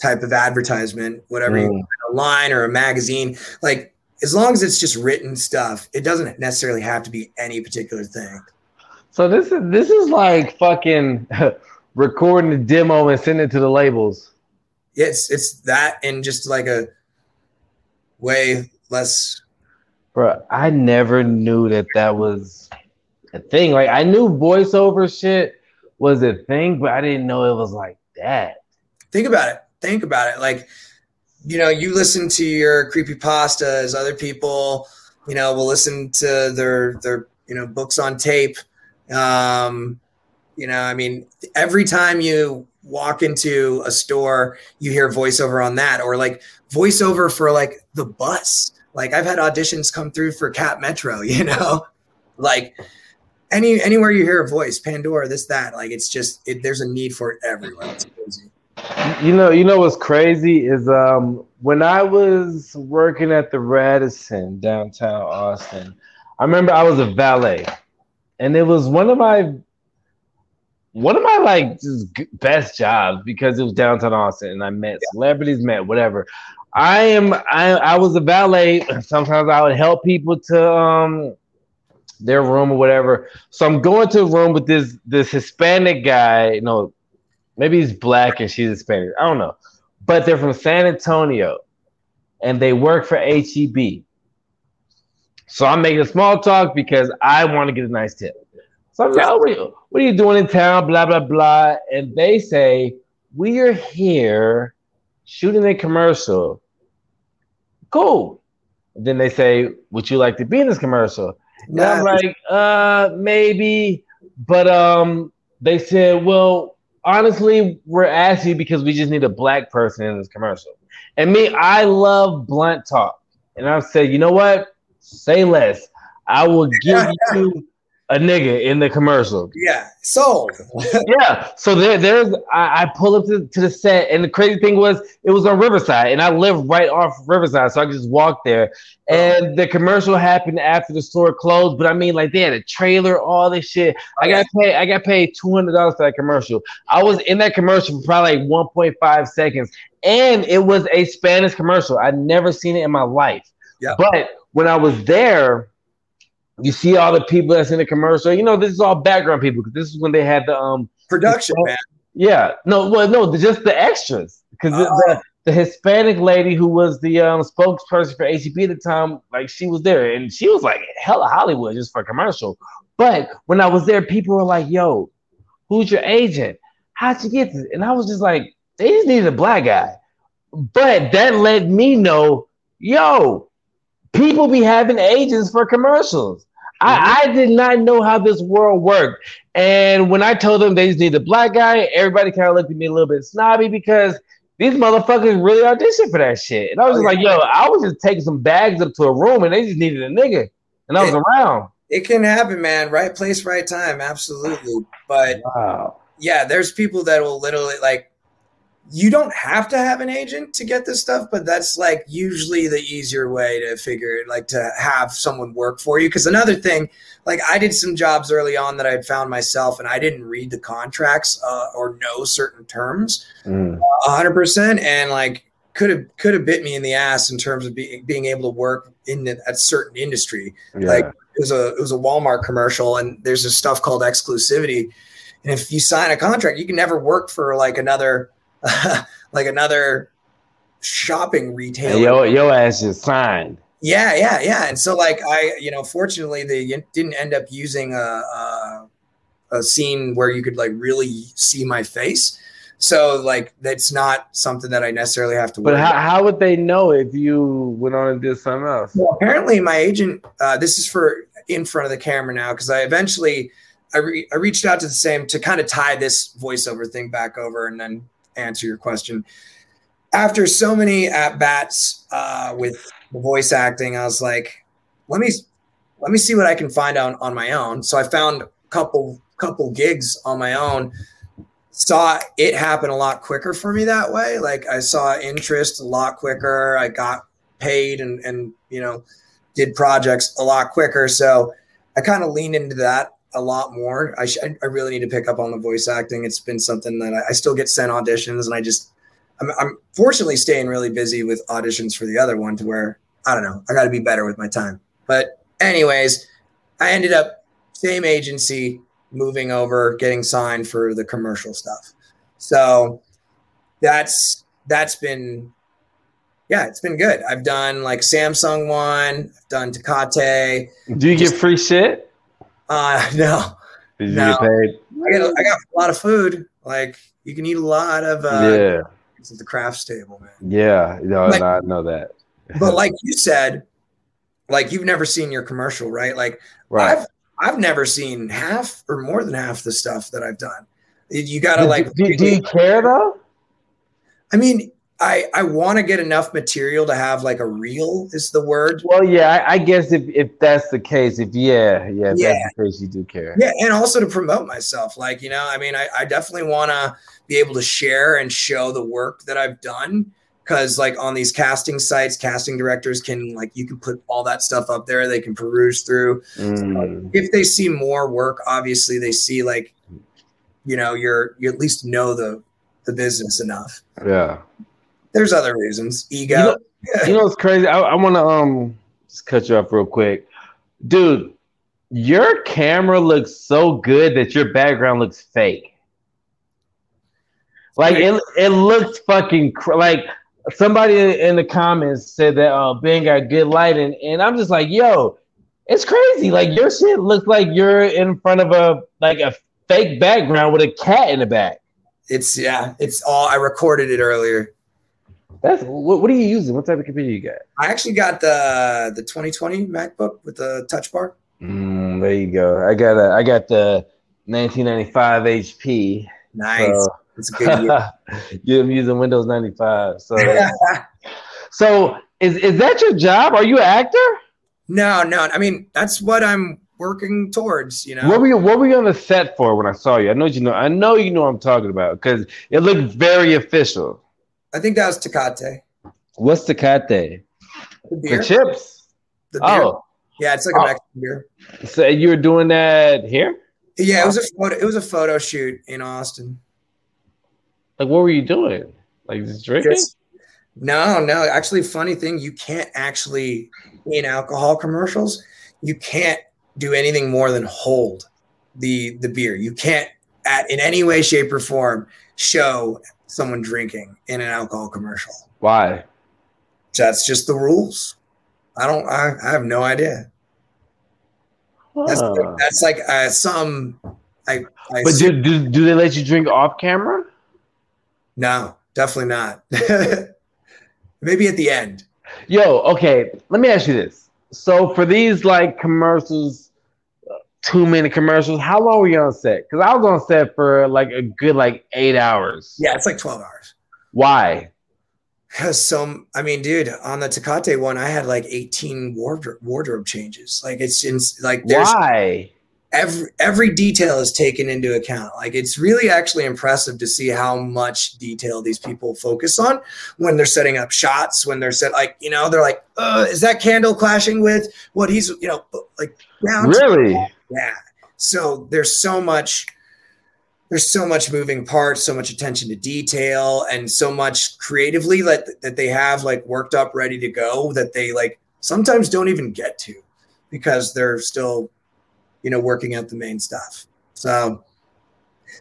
B: type of advertisement, whatever mm. you a line or a magazine, like as long as it's just written stuff, it doesn't necessarily have to be any particular thing.
A: So this is this is like fucking <laughs> recording the demo and sending it to the labels.
B: It's it's that and just like a way less.
A: Bro, I never knew that that was a thing. Like I knew voiceover shit was a thing, but I didn't know it was like that.
B: Think about it. Think about it. Like, you know, you listen to your creepy pastas. Other people, you know, will listen to their their you know books on tape. Um, you know, I mean, every time you walk into a store, you hear voiceover on that, or like voiceover for like the bus. Like I've had auditions come through for CapMetro, <laughs> you know, like any anywhere you hear a voice, Pandora, this that, like it's just it, there's a need for it everywhere. It's crazy.
A: You know, you know what's crazy is um when I was working at the Radisson downtown Austin, I remember I was a valet, and it was one of my one of my like just best jobs because it was downtown Austin and I met yeah. celebrities, met whatever. I am I, I was a valet. Sometimes I would help people to um their room or whatever. So I'm going to a room with this this Hispanic guy. You know, maybe he's black and she's Hispanic. I don't know, but they're from San Antonio, and they work for HEB. So I'm making a small talk because I want to get a nice tip. So I'm like, oh, what, are you, what are you doing in town? Blah blah blah. And they say we are here shooting a commercial. Cool. And then they say, would you like to be in this commercial? And I'm like, uh, maybe. But um, they said, well, honestly, we're asking because we just need a black person in this commercial. And me, I love blunt talk. And I said, you know what? Say less. I will give <laughs> you a nigga in the commercial.
B: Yeah, sold. <laughs>
A: yeah. So there, there's I, I pull up to, to, the set, and the crazy thing was it was on Riverside, and I live right off Riverside, so I could just walked there. And the commercial happened after the store closed, but I mean, like they had a trailer, all this shit. I got paid. I got paid two hundred dollars for that commercial. I was in that commercial for probably like one point five seconds, and it was a Spanish commercial. I'd never seen it in my life. Yeah. But when I was there you see all the people that's in the commercial. You know, this is all background people because this is when they had the um
B: production, the, man.
A: Yeah, no, well, no, just the extras because uh, the, oh. the Hispanic lady who was the um, spokesperson for HEB at the time, like she was there and she was like hella Hollywood just for commercial. But when I was there, people were like, "Yo, who's your agent? How'd you get this?" And I was just like, "They just needed a black guy." But that let me know, yo, people be having agents for commercials. I, mm-hmm. I, did not know how this world worked. And when I told them they just need a black guy, everybody kind of looked at me a little bit snobby because these motherfuckers really auditioned for that shit. And I was oh, just like, yo, I was just taking some bags up to a room and they just needed a nigga. And I was it, around.
B: It can happen, man. Right place, right time. Absolutely. But wow. yeah, there's people that will literally like you don't have to have an agent to get this stuff, but that's like usually the easier way to figure it, like to have someone work for you. Because another thing, like I did some jobs early on that I had found myself, and I didn't read the contracts uh, or know certain terms, mm. hundred mm. percent, and like could have could have bit me in the ass in terms of being being able to work in a certain industry. Yeah. Like it was a it was a Walmart commercial, and there's this stuff called exclusivity, and if you sign a contract, you can never work for like another <laughs> like another shopping retailer.
A: Yo, yo ass is signed.
B: Yeah, yeah, yeah. And so, like, I, you know, fortunately, they didn't end up using a, a, a scene where you could like really see my face. So, like, that's not something that I necessarily have to.
A: But how, how would they know if you went on and did something else?
B: Well, apparently, my agent. Uh, this is for in front of the camera now because I eventually I, re- I reached out to the same to kind of tie this voiceover thing back over and then answer your question. After so many at bats uh, with the voice acting, I was like, let me let me see what I can find out on my own. So I found a couple couple gigs on my own. Saw it happen a lot quicker for me that way. Like I saw interest a lot quicker. I got paid and and you know did projects a lot quicker. So I kind of leaned into that a lot more. I, sh- I really need to pick up on the voice acting. It's been something that I, I still get sent auditions, and I just I'm, I'm, fortunately staying really busy with auditions for the other one to where I don't know. I got to be better with my time. But anyways, I ended up same agency, moving over, getting signed for the commercial stuff. So that's that's been yeah, it's been good. I've done like Samsung one, I've done Tecate.
A: Do you get free shit?
B: Uh <laughs> no.
A: Did you no. get paid?
B: I got, I got a lot of food. Like you can eat a lot of uh
A: yeah.
B: It's at the craft table, man.
A: Yeah, no, like, I know that.
B: but <laughs> like you said, like you've never seen your commercial, right? Like right. I've I've never seen half or more than half the stuff that I've done. You gotta like.
A: Do, do you care though?
B: I mean, I I want to get enough material to have like a reel is the word.
A: Well, yeah, I, I guess if, if that's the case, if yeah, yeah, yeah. that's the case, you do care.
B: Yeah, and also to promote myself, like you know, I mean, I, I definitely want to be able to share and show the work that I've done because like on these casting sites casting directors can like you can put all that stuff up there they can peruse through mm. if they see more work obviously they see like you know you're you at least know the the business enough
A: yeah
B: there's other reasons ego
A: you know, you know it's crazy i, I want to um just cut you off real quick dude your camera looks so good that your background looks fake like it, it looks fucking cr- like somebody in the comments said that uh, Ben got good lighting, and I'm just like, yo, it's crazy. Like your shit looks like you're in front of a like a fake background with a cat in the back.
B: It's yeah, it's all. I recorded it earlier.
A: That's what, what are you using? What type of computer you got?
B: I actually got the the 2020 MacBook with the Touch Bar.
A: Mm, there you go. I got a I got the 1995 HP.
B: Nice. So it's a good year. <laughs>
A: yeah, I'm using Windows 95. So, <laughs> so is is that your job? Are you an actor?
B: No, no. I mean, that's what I'm working towards. You know,
A: what were you what were you on the set for when I saw you? I know you know. I know you know what I'm talking about because it looked very official.
B: I think that was Tecate.
A: What's Tecate?
B: The,
A: the chips.
B: The beer. Oh, yeah, it's like oh. a Mexican beer.
A: So you were doing that here?
B: Yeah, it was a photo. It was a photo shoot in Austin.
A: Like, what were you doing? Like, just drinking? Just,
B: no, no. Actually, funny thing, you can't actually in alcohol commercials. You can't do anything more than hold the the beer. You can't at in any way, shape, or form show someone drinking in an alcohol commercial.
A: Why?
B: That's just the rules. I don't. I, I have no idea. Huh. That's, that's like uh, some. I,
A: I but do, do, do they let you drink off camera?
B: No, definitely not. <laughs> Maybe at the end.
A: Yo, okay. Let me ask you this. So for these like commercials, two minute commercials, how long were you on set? Because I was on set for like a good like eight hours.
B: Yeah, it's like twelve hours.
A: Why?
B: Because some, I mean, dude, on the Tecate one, I had like eighteen wardrobe wardrobe changes. Like it's in, like
A: there's why
B: every every detail is taken into account like it's really actually impressive to see how much detail these people focus on when they're setting up shots when they're set like you know they're like uh, is that candle clashing with what he's you know like
A: really
B: yeah so there's so much there's so much moving parts so much attention to detail and so much creatively that that they have like worked up ready to go that they like sometimes don't even get to because they're still you know, working out the main stuff. So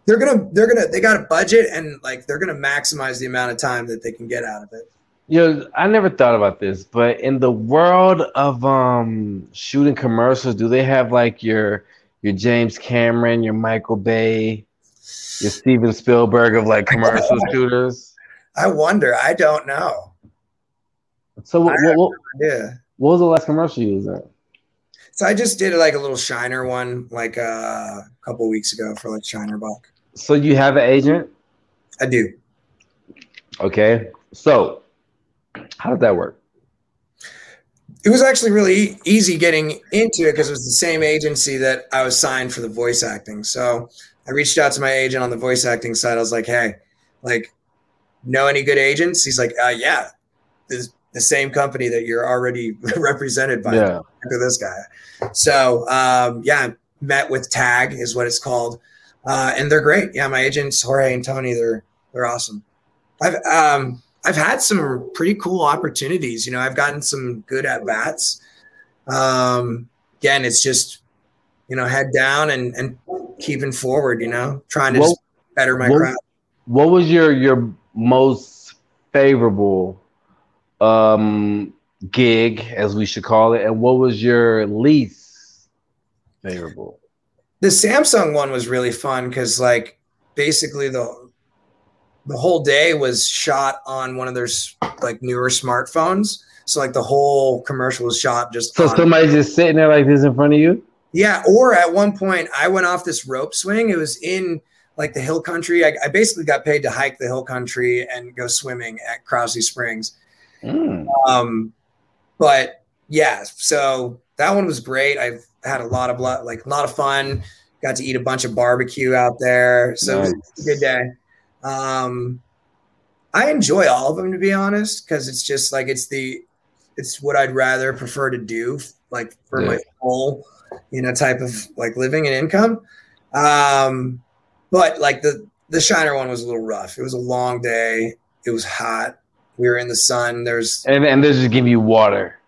B: they're gonna they're gonna they got a budget and like they're gonna maximize the amount of time that they can get out of it.
A: You know, I never thought about this, but in the world of um shooting commercials, do they have like your your James Cameron, your Michael Bay, your Steven Spielberg of like commercial shooters?
B: I wonder. I don't know.
A: So what, what, what, what was the last commercial you was in?
B: So I just did like a little Shiner one like uh, a couple weeks ago for like Shiner Bock.
A: So you have an agent?
B: I do.
A: Okay. So how did that work?
B: It was actually really easy getting into it because it was the same agency that I was signed for the voice acting. So I reached out to my agent on the voice acting side. I was like, hey, like, know any good agents? He's like, uh, yeah, this the same company that you're already <laughs> represented by yeah. this guy. So um, yeah, met with Tag is what it's called, uh, and they're great. Yeah, my agents Jorge and Tony, they're they're awesome. I've um, I've had some pretty cool opportunities. You know, I've gotten some good at bats. Um, again, it's just you know head down and and keeping forward, you know, trying to what, better my
A: what,
B: craft.
A: What was your your most favorable um gig, as we should call it, and what was your least favorable?
B: The Samsung one was really fun because like basically the the whole day was shot on one of their like newer smartphones. So like the whole commercial was shot just.
A: So somebody's just sitting there like this in front of you.
B: Yeah, or at one point I went off this rope swing. It was in like the hill country. I, I basically got paid to hike the hill country and go swimming at Crosby Springs. Mm. Um, but yeah, so that one was great. I've had a lot of like a lot of fun. Got to eat a bunch of barbecue out there, so nice. it was a good day. Um, I enjoy all of them to be honest, because it's just like it's the it's what I'd rather prefer to do, like for yeah. my whole you know type of like living and income. Um, but like the the Shiner one was a little rough. It was a long day. It was hot. We were in the sun. There's
A: and and just give you water.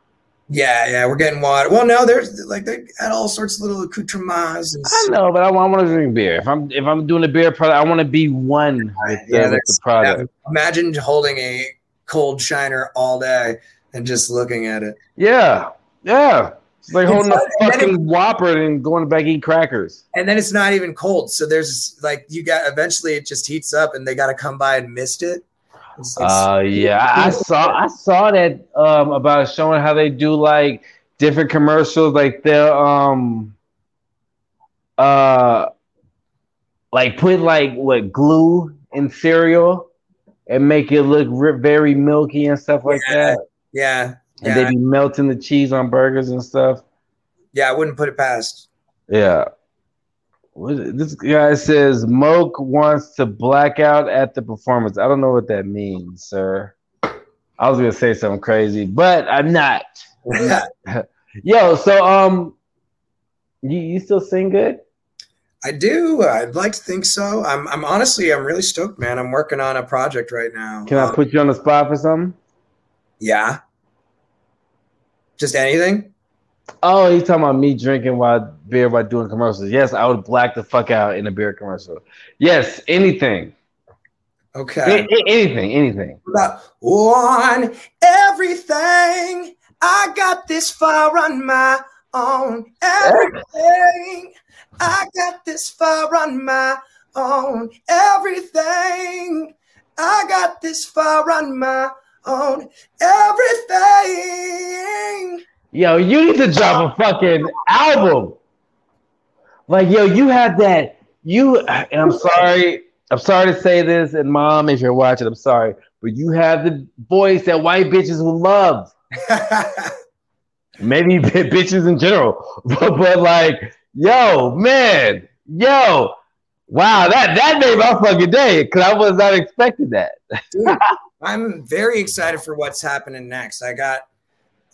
B: Yeah, yeah, we're getting water. Well, no, there's like they had all sorts of little accoutrements. And
A: I know, but I, I want to drink beer. If I'm if I'm doing a beer product, I want to be one with, yeah, with the product.
B: Yeah, imagine holding a cold shiner all day and just looking at it.
A: Yeah, yeah. It's like holding it's, a fucking it, Whopper and going back eat crackers.
B: And then it's not even cold. So there's like you got eventually it just heats up and they got to come by and mist it.
A: Oh uh, yeah, I saw I saw that um, about showing how they do like different commercials, like they'll um uh like put like what glue in cereal and make it look very milky and stuff like
B: yeah,
A: that.
B: Yeah,
A: and yeah. they be melting the cheese on burgers and stuff.
B: Yeah, I wouldn't put it past.
A: Yeah. This guy says Moke wants to black out at the performance. I don't know what that means, sir. I was gonna say something crazy, but I'm not. <laughs> <laughs> Yo, so um, you you still sing good?
B: I do. I'd like to think so. I'm I'm honestly I'm really stoked, man. I'm working on a project right now.
A: Can um, I put you on the spot for something?
B: Yeah. Just anything?
A: Oh, he's talking about me drinking while beer by doing commercials. Yes, I would black the fuck out in a beer commercial. Yes, anything.
B: Okay.
A: A- anything, anything.
B: About one everything. I got this far on my own. Everything. I got this far on my own. Everything. I got this far on my own. Everything.
A: Yo, you need to drop a fucking album. Like, yo, you had that. You and I'm sorry, I'm sorry to say this, and mom, if you're watching, I'm sorry, but you have the voice that white bitches will love. <laughs> Maybe bitches in general, <laughs> but, but like, yo, man, yo, wow, that that made my fucking day because I was not expecting that.
B: Dude, <laughs> I'm very excited for what's happening next. I got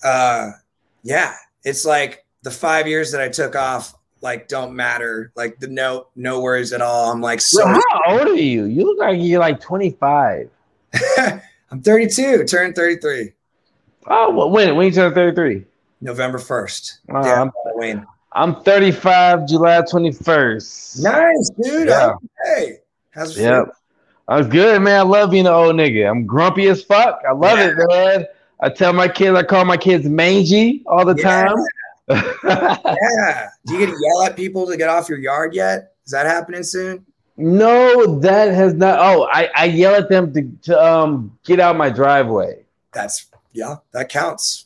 B: uh yeah, it's like the five years that I took off like don't matter. Like the no no worries at all. I'm like so.
A: how old are you? You look like you're like 25. <laughs>
B: I'm 32. Turned 33.
A: Oh, well, when when you turn 33?
B: November 1st. Uh, yeah, I'm, Halloween.
A: I'm 35, July 21st.
B: Nice, dude. Yeah. Hey, how's it?
A: Yep. I was good, man. I love being an old nigga. I'm grumpy as fuck. I love yeah. it, man. I tell my kids, I call my kids mangy all the yeah. time. <laughs>
B: yeah. Do you get to yell at people to get off your yard yet? Is that happening soon?
A: No, that has not. Oh, I, I yell at them to, to um get out my driveway.
B: That's yeah, that counts.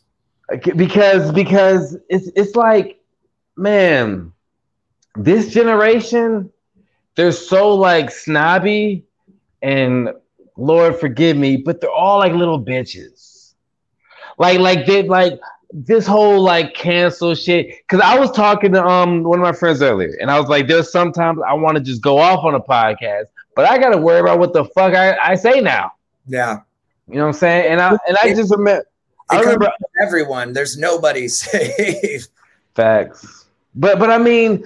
A: Because because it's it's like, man, this generation, they're so like snobby and Lord forgive me, but they're all like little bitches. Like, like they like this whole like cancel shit. Cause I was talking to um one of my friends earlier, and I was like, there's sometimes I want to just go off on a podcast, but I gotta worry about what the fuck I, I say now.
B: Yeah.
A: You know what I'm saying? And I and I just remember I remember
B: everyone, there's nobody <laughs> safe.
A: Facts. But but I mean,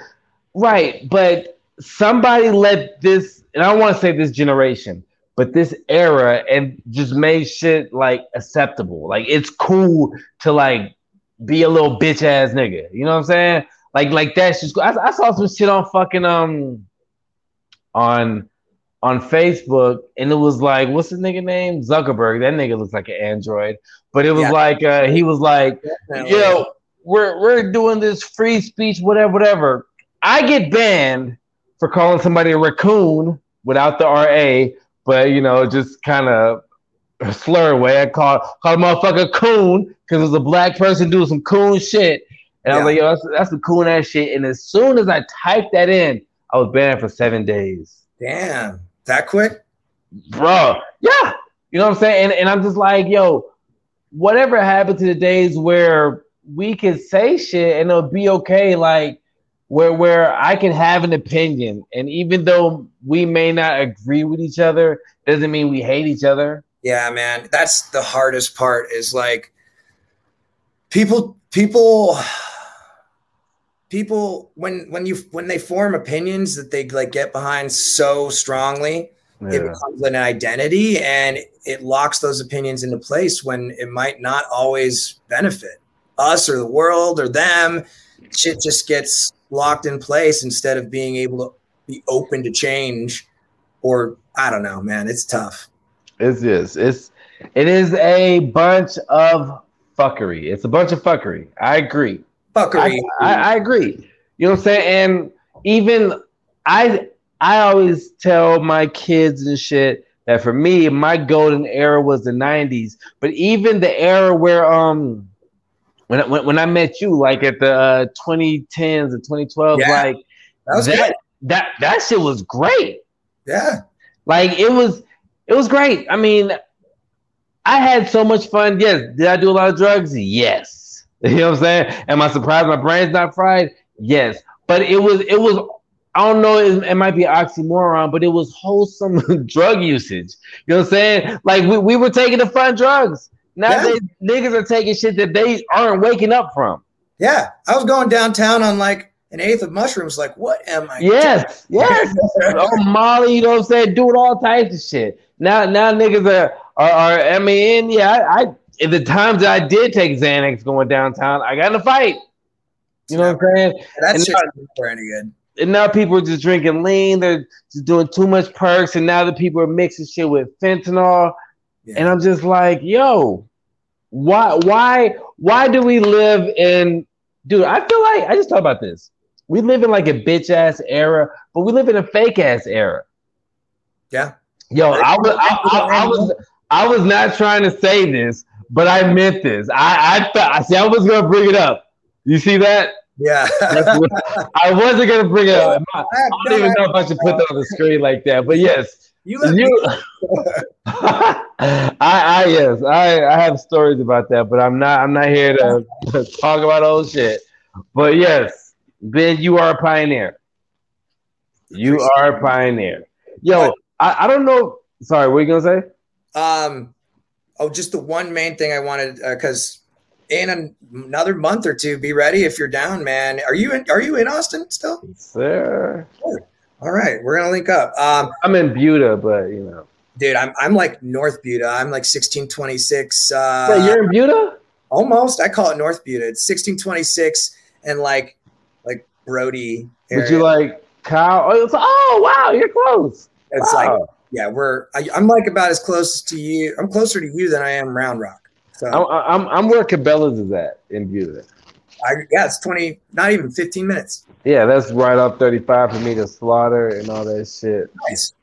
A: right, but somebody let this, and I want to say this generation, but this era and just made shit like acceptable. Like it's cool to like be a little bitch ass nigga. You know what I'm saying? like like that's just. I, I saw some shit on fucking um on on Facebook, and it was like, what's the nigga name? Zuckerberg. That nigga looks like an android, but it was yeah. like uh, he was like, yo, we're we're doing this free speech, whatever, whatever. I get banned for calling somebody a raccoon without the RA, but you know, just kind of slur way. I called called a motherfucker coon because it was a black person doing some coon shit. And yeah. I was like, yo, that's, that's some coon ass shit. And as soon as I typed that in, I was banned for seven days.
B: Damn, that quick?
A: Bro, yeah. You know what I'm saying? And, and I'm just like, yo, whatever happened to the days where we could say shit and it'll be okay, like where where I can have an opinion, and even though we may not agree with each other, doesn't mean we hate each other.
B: Yeah, man, that's the hardest part. Is like people, people, people when when you when they form opinions that they like get behind so strongly, yeah. it becomes an identity, and it locks those opinions into place when it might not always benefit us or the world or them. Shit just gets locked in place instead of being able to be open to change or I don't know, man. It's tough.
A: It is. It's it is a bunch of fuckery. It's a bunch of fuckery. I agree.
B: Fuckery.
A: I, I, I agree. You know what I'm saying? And even I I always tell my kids and shit that for me, my golden era was the 90s. But even the era where um when when, when I met you, like at the uh, 2010s and 2012, yeah. like that, that, that that shit was great.
B: Yeah,
A: like it was it was great. I mean, I had so much fun. Yes, did I do a lot of drugs? Yes. <laughs> You know what I'm saying? Am I surprised my brain's not fried? Yes. But it was it was I don't know, it, it, might be oxymoron, but it was wholesome <laughs> drug usage. You know what I'm saying? Like we, we were taking the fun drugs. Now yeah. niggas are taking shit that they aren't waking up from.
B: Yeah, I was going downtown on like an eighth of mushrooms. Like, what am I?
A: Yes, doing? yes. <laughs> oh, Molly, you know what I'm saying? Doing all types of shit. Now, now niggas are are, are I mean, yeah, I, I in the times that I did take Xanax going downtown, I got in a fight. You know what I'm saying?
B: That's not any good.
A: And now people are just drinking lean. They're just doing too much perks, and now the people are mixing shit with fentanyl. Yeah. And I'm just like, yo, why, why, why do we live in, dude? I feel like I just thought about this. We live in like a bitch ass era, but we live in a fake ass era.
B: Yeah.
A: Yo, I was, I, I, I, was, I was not trying to say this, but I meant this. I, I thought, I see, I was gonna bring it up. You see that?
B: Yeah. <laughs>
A: I wasn't gonna bring it up. I, I don't even know if I should put that on the screen like that, but yes, you, you <laughs> I, I yes, I, I have stories about that, but I'm not I'm not here to, to talk about old shit. But yes, Ben, you are a pioneer. You are a pioneer. Yo, I, I don't know. Sorry, what are you gonna
B: say? Um, oh, just the one main thing I wanted because uh, in an, another month or two, be ready if you're down, man. Are you in? Are you in Austin still?
A: Sir.
B: Oh, all right, we're gonna link up. Um,
A: I'm in Buda, but you know,
B: dude, I'm I'm like North Buda. I'm like 1626. Uh,
A: Wait, you're in Buda?
B: Almost. I call it North Buda. It's 1626 and like like Brodie.
A: Would you like Kyle? Oh, oh, wow, you're close.
B: It's
A: wow.
B: like yeah, we're I, am like about as close to you. I'm closer to you than I am Round Rock.
A: So I'm I'm, I'm where Cabela's is at in Buda.
B: I, yeah, it's 20, not even 15 minutes.
A: Yeah, that's right up 35 for me to slaughter and all that shit.
B: Nice.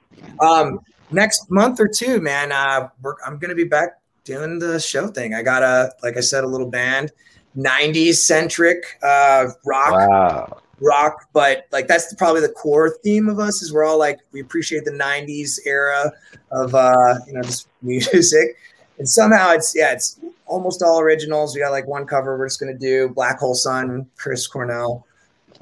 B: Um, next month or two, man, uh, I'm going to be back doing the show thing. I got a, like I said, a little band, 90s centric uh, rock.
A: Wow.
B: Rock, but like that's probably the core theme of us is we're all like we appreciate the '90s era of uh, you know just <laughs> music, and somehow it's yeah it's almost all originals. We got like one cover we're just gonna do Black Hole Sun, Chris Cornell.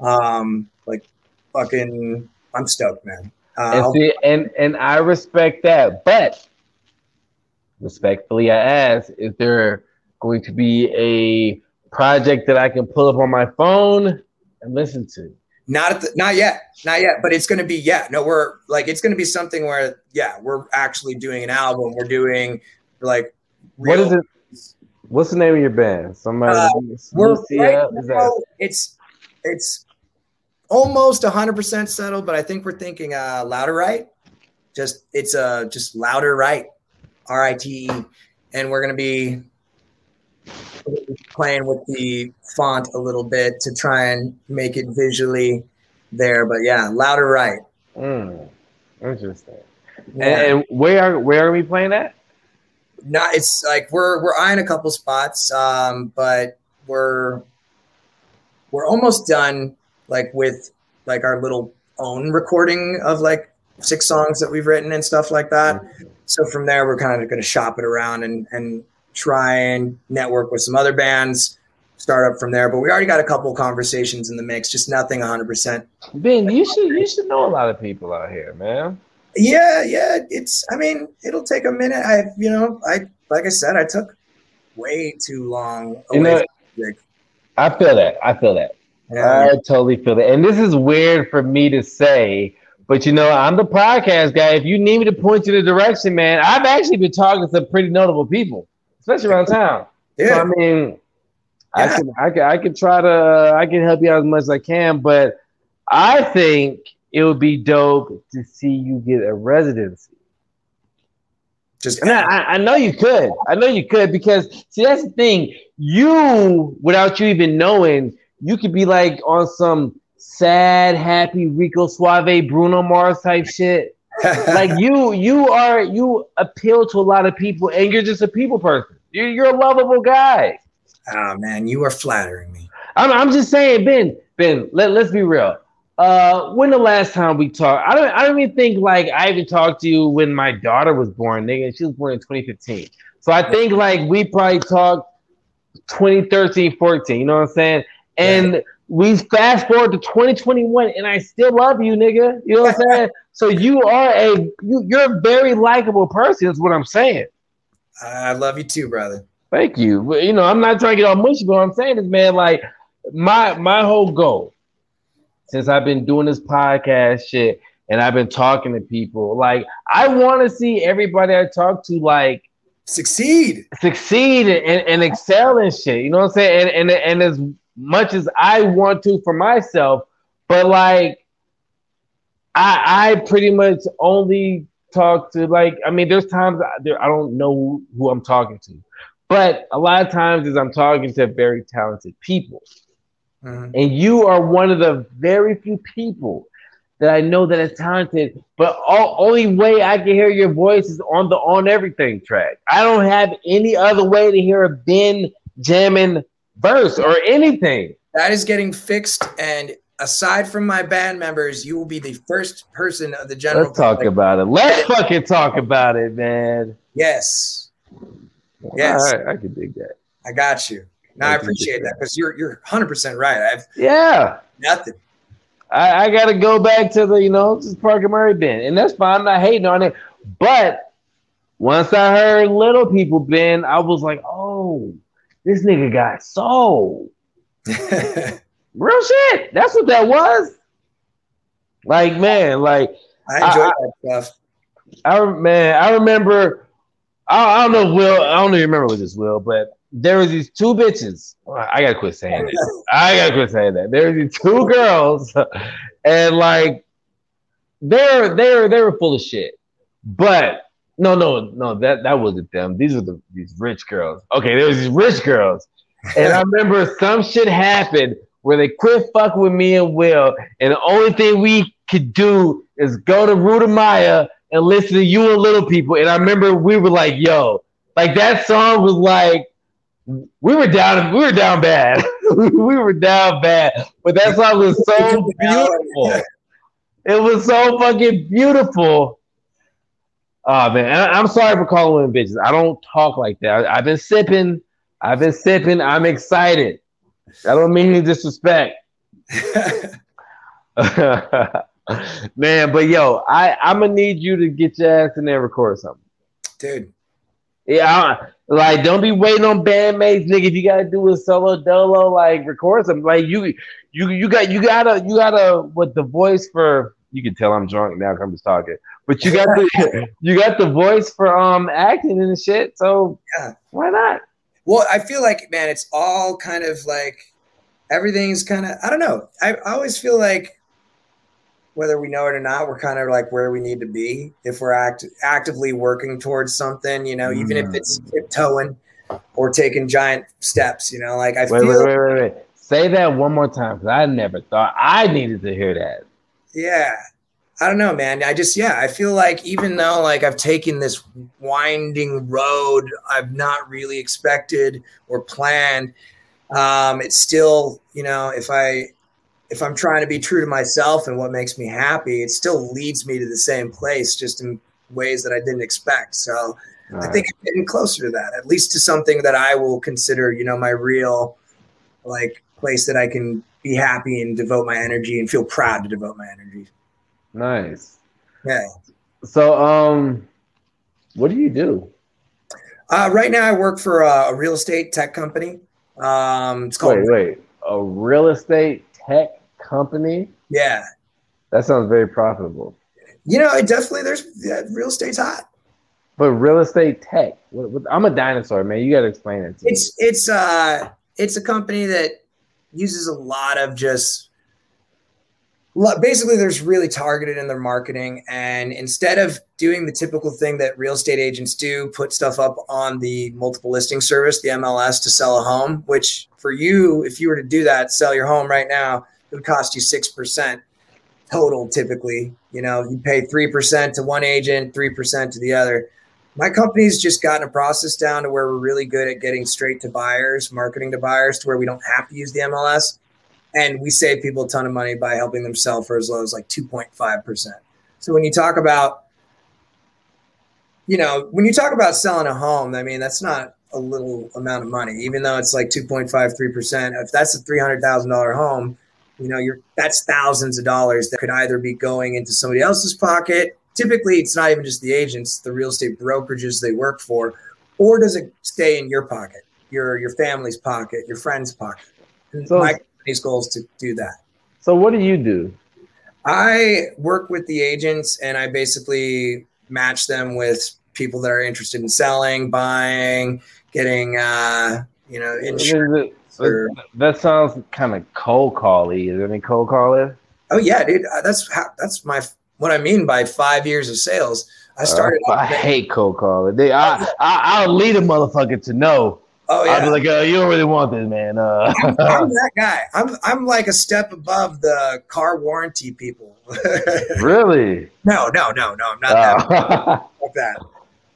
B: Um, like fucking, I'm stoked, man.
A: Uh, and, see, and and I respect that, but respectfully, I ask: Is there going to be a project that I can pull up on my phone and listen to?
B: Not at the, not yet, not yet, but it's going to be yeah. No, we're like it's going to be something where yeah, we're actually doing an album. We're doing like
A: real, what is it? What's the name of your band? Somebody. Uh,
B: we're right now, it's it's almost 100% settled, but I think we're thinking uh, Louder Rite. Just it's uh just Louder Rite, R I T E, and we're gonna be playing with the font a little bit to try and make it visually there. But yeah, Louder Rite.
A: Mm, interesting. Yeah. And, and, where are where are we playing at?
B: No, it's like we're we're eyeing a couple spots, um, but we're we're almost done like with like our little own recording of like six songs that we've written and stuff like that. Mm-hmm. So from there, we're kind of going to shop it around and and try and network with some other bands, start up from there. But we already got a couple conversations in the mix, just nothing 100%.
A: Ben, you should you should know a lot of people out here, man.
B: Yeah, yeah. It's I mean, it'll take a minute. I you know, I like I said, I took way too long
A: you know, I feel that. I feel that. I totally feel that. And this is weird for me to say, but you know, I'm the podcast guy. If you need me to point you in the direction, man, I've actually been talking to some pretty notable people especially around town. Yeah. So, I mean, yeah. I can, I can, I can try to, I can help you out as much as I can, but I think it would be dope to see you get a residency. Just, and I, I know you could. I know you could because see, that's the thing. You, without you even knowing, you could be like on some sad, happy Rico Suave, Bruno Mars type shit <laughs> like you, you are you appeal to a lot of people, and you're just a people person. You're, you're a lovable guy.
B: Oh man, you are flattering me.
A: I'm, I'm just saying, Ben. Ben, let, let's be real. Uh, when the last time we talked? I don't. I don't even think like I even talked to you when my daughter was born, nigga. She was born in 2015. So I think like we probably talked 2013, 14. You know what I'm saying? And yeah we fast forward to 2021 and I still love you, nigga. You know what I'm <laughs> saying? so you are a you, you're a very likable person, is what I'm saying.
B: I love you too, brother.
A: Thank you. But, you know, I'm not trying to get all mushy, but what I'm saying is, man, like my my whole goal since I've been doing this podcast shit and I've been talking to people, like I want to see everybody I talk to like
B: succeed,
A: succeed and, and excel and shit. You know what I'm saying? And and and as much as I want to for myself, but like I I pretty much only talk to like I mean there's times I, there, I don't know who I'm talking to, but a lot of times is I'm talking to very talented people, mm-hmm. and you are one of the very few people that I know that is talented. But all, only way I can hear your voice is on the on everything track. I don't have any other way to hear a Ben jamming verse or anything.
B: That is getting fixed. And aside from my band members, you will be the first person of the general.
A: Let's talk about it. Let's fucking talk about it, man.
B: Yes. Yes.
A: Right, I can dig that.
B: I got you. No, I, I appreciate that because you're you're 100 percent right. I've
A: yeah
B: nothing.
A: I, I got to go back to the you know just Parker Murray band, and that's fine. I'm not hating on it, but once I heard little people Ben, I was like, oh, this nigga got soul. <laughs> Real shit. That's what that was. Like, man, like
B: I enjoy I, that stuff.
A: I man, I remember. I, I don't know, Will. I don't even remember what this Will, but there was these two bitches. I gotta quit saying that. I gotta quit saying that. There were these two girls, and like they're they're they were full of shit. But no, no, no. That that wasn't them. These are the these rich girls. Okay, there was these rich girls, and I remember some shit happened where they quit fucking with me and Will, and the only thing we could do is go to Ruta Maya and listen to you and Little People. And I remember we were like, "Yo, like that song was like." We were down. We were down bad. <laughs> we were down bad. But that song was so beautiful. It was so fucking beautiful Oh man, I'm sorry for calling women bitches. I don't talk like that. I, have been sipping. I've been sipping. I'm excited. I don't mean any disrespect. <laughs> man, but yo, I I'm gonna need you to get your ass in there and record something,
B: dude.
A: Yeah, I, like don't be waiting on bandmates, nigga. If you gotta do a solo dolo, like record something. Like you, you, you got, you gotta, you gotta. What the voice for? You can tell I'm drunk now. I'm just talking. But you got the <laughs> you got the voice for um acting and shit. So yeah, why not?
B: Well, I feel like man, it's all kind of like everything's kind of I don't know. I, I always feel like whether we know it or not, we're kind of like where we need to be if we're act- actively working towards something, you know, mm. even if it's mm. tiptoeing or taking giant steps, you know, like I
A: wait,
B: feel.
A: Wait, wait, wait, wait. Say that one more time because I never thought I needed to hear that.
B: Yeah. I don't know, man. I just, yeah, I feel like even though like I've taken this winding road I've not really expected or planned, um, it's still, you know, if I if I'm trying to be true to myself and what makes me happy, it still leads me to the same place, just in ways that I didn't expect. So I think I'm getting closer to that, at least to something that I will consider, you know, my real like place that I can be happy and devote my energy and feel proud to devote my energy.
A: Nice.
B: Yeah.
A: So, um, what do you do?
B: Uh, right now, I work for a, a real estate tech company. Um, it's called.
A: Wait, wait, a real estate tech company.
B: Yeah.
A: That sounds very profitable.
B: You know, it definitely there's yeah, real estate's hot.
A: But real estate tech. I'm a dinosaur, man. You got to explain it. To
B: it's me. it's uh it's a company that uses a lot of just basically there's really targeted in their marketing and instead of doing the typical thing that real estate agents do put stuff up on the multiple listing service the mls to sell a home which for you if you were to do that sell your home right now it would cost you 6% total typically. You know, you pay 3% to one agent, 3% to the other. My company's just gotten a process down to where we're really good at getting straight to buyers, marketing to buyers to where we don't have to use the MLS. And we save people a ton of money by helping them sell for as low as like 2.5%. So when you talk about, you know, when you talk about selling a home, I mean, that's not a little amount of money, even though it's like 2.53%. If that's a $300,000 home, you know, you're that's thousands of dollars that could either be going into somebody else's pocket. Typically, it's not even just the agents, the real estate brokerages they work for, or does it stay in your pocket, your your family's pocket, your friend's pocket? So, my company's goals to do that.
A: So, what do you do?
B: I work with the agents, and I basically match them with people that are interested in selling, buying, getting, uh, you know, insurance
A: that sounds kind of cold cally. Is there any cold caller?
B: Oh yeah, dude. Uh, that's how, that's my what I mean by five years of sales. I started.
A: Uh, I hate cold calling. They, I, I, I, will lead a motherfucker to know.
B: Oh yeah.
A: I'd be like, uh, you don't really want this, man. Uh,
B: I'm, I'm, <laughs> that guy. I'm I'm like a step above the car warranty people. <laughs>
A: really?
B: No, no, no, no. I'm not that. Oh. Fuck that.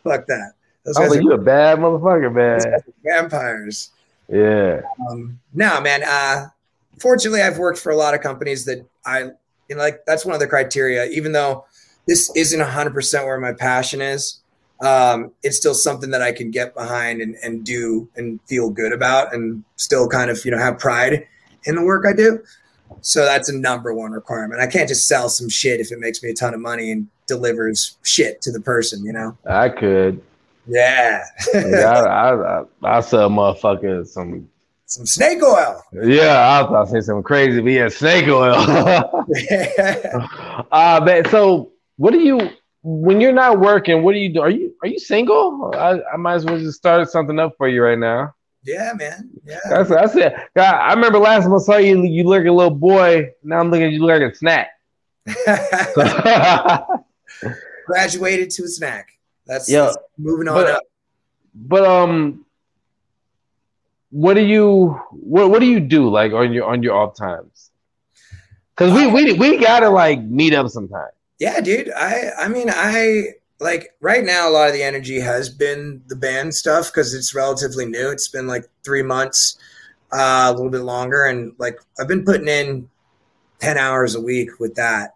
B: Fuck that.
A: Those guys are, you a bad motherfucker, man.
B: Vampires.
A: Yeah.
B: Um, no, man. Uh, fortunately, I've worked for a lot of companies that I, you know, like that's one of the criteria. Even though this isn't 100% where my passion is, um, it's still something that I can get behind and, and do and feel good about and still kind of, you know, have pride in the work I do. So that's a number one requirement. I can't just sell some shit if it makes me a ton of money and delivers shit to the person, you know?
A: I could.
B: Yeah.
A: yeah I, <laughs> I, I, sell motherfuckers some
B: some snake oil.
A: Yeah, I was say something crazy, but yeah, snake oil. <laughs> <laughs> uh but so what do you when you're not working, what do you do? Are you are you single? I, I might as well just start something up for you right now.
B: Yeah, man. Yeah. That's
A: that's it. God, I remember last time I saw you, you look like a little boy. Now I'm looking at you like a snack. <laughs> <laughs>
B: Graduated to a snack. That's, yeah. That's moving on but, up.
A: But um, what do you what what do you do like on your on your off times? Because we we we gotta like meet up sometime.
B: Yeah, dude. I I mean I like right now a lot of the energy has been the band stuff because it's relatively new. It's been like three months, uh, a little bit longer, and like I've been putting in ten hours a week with that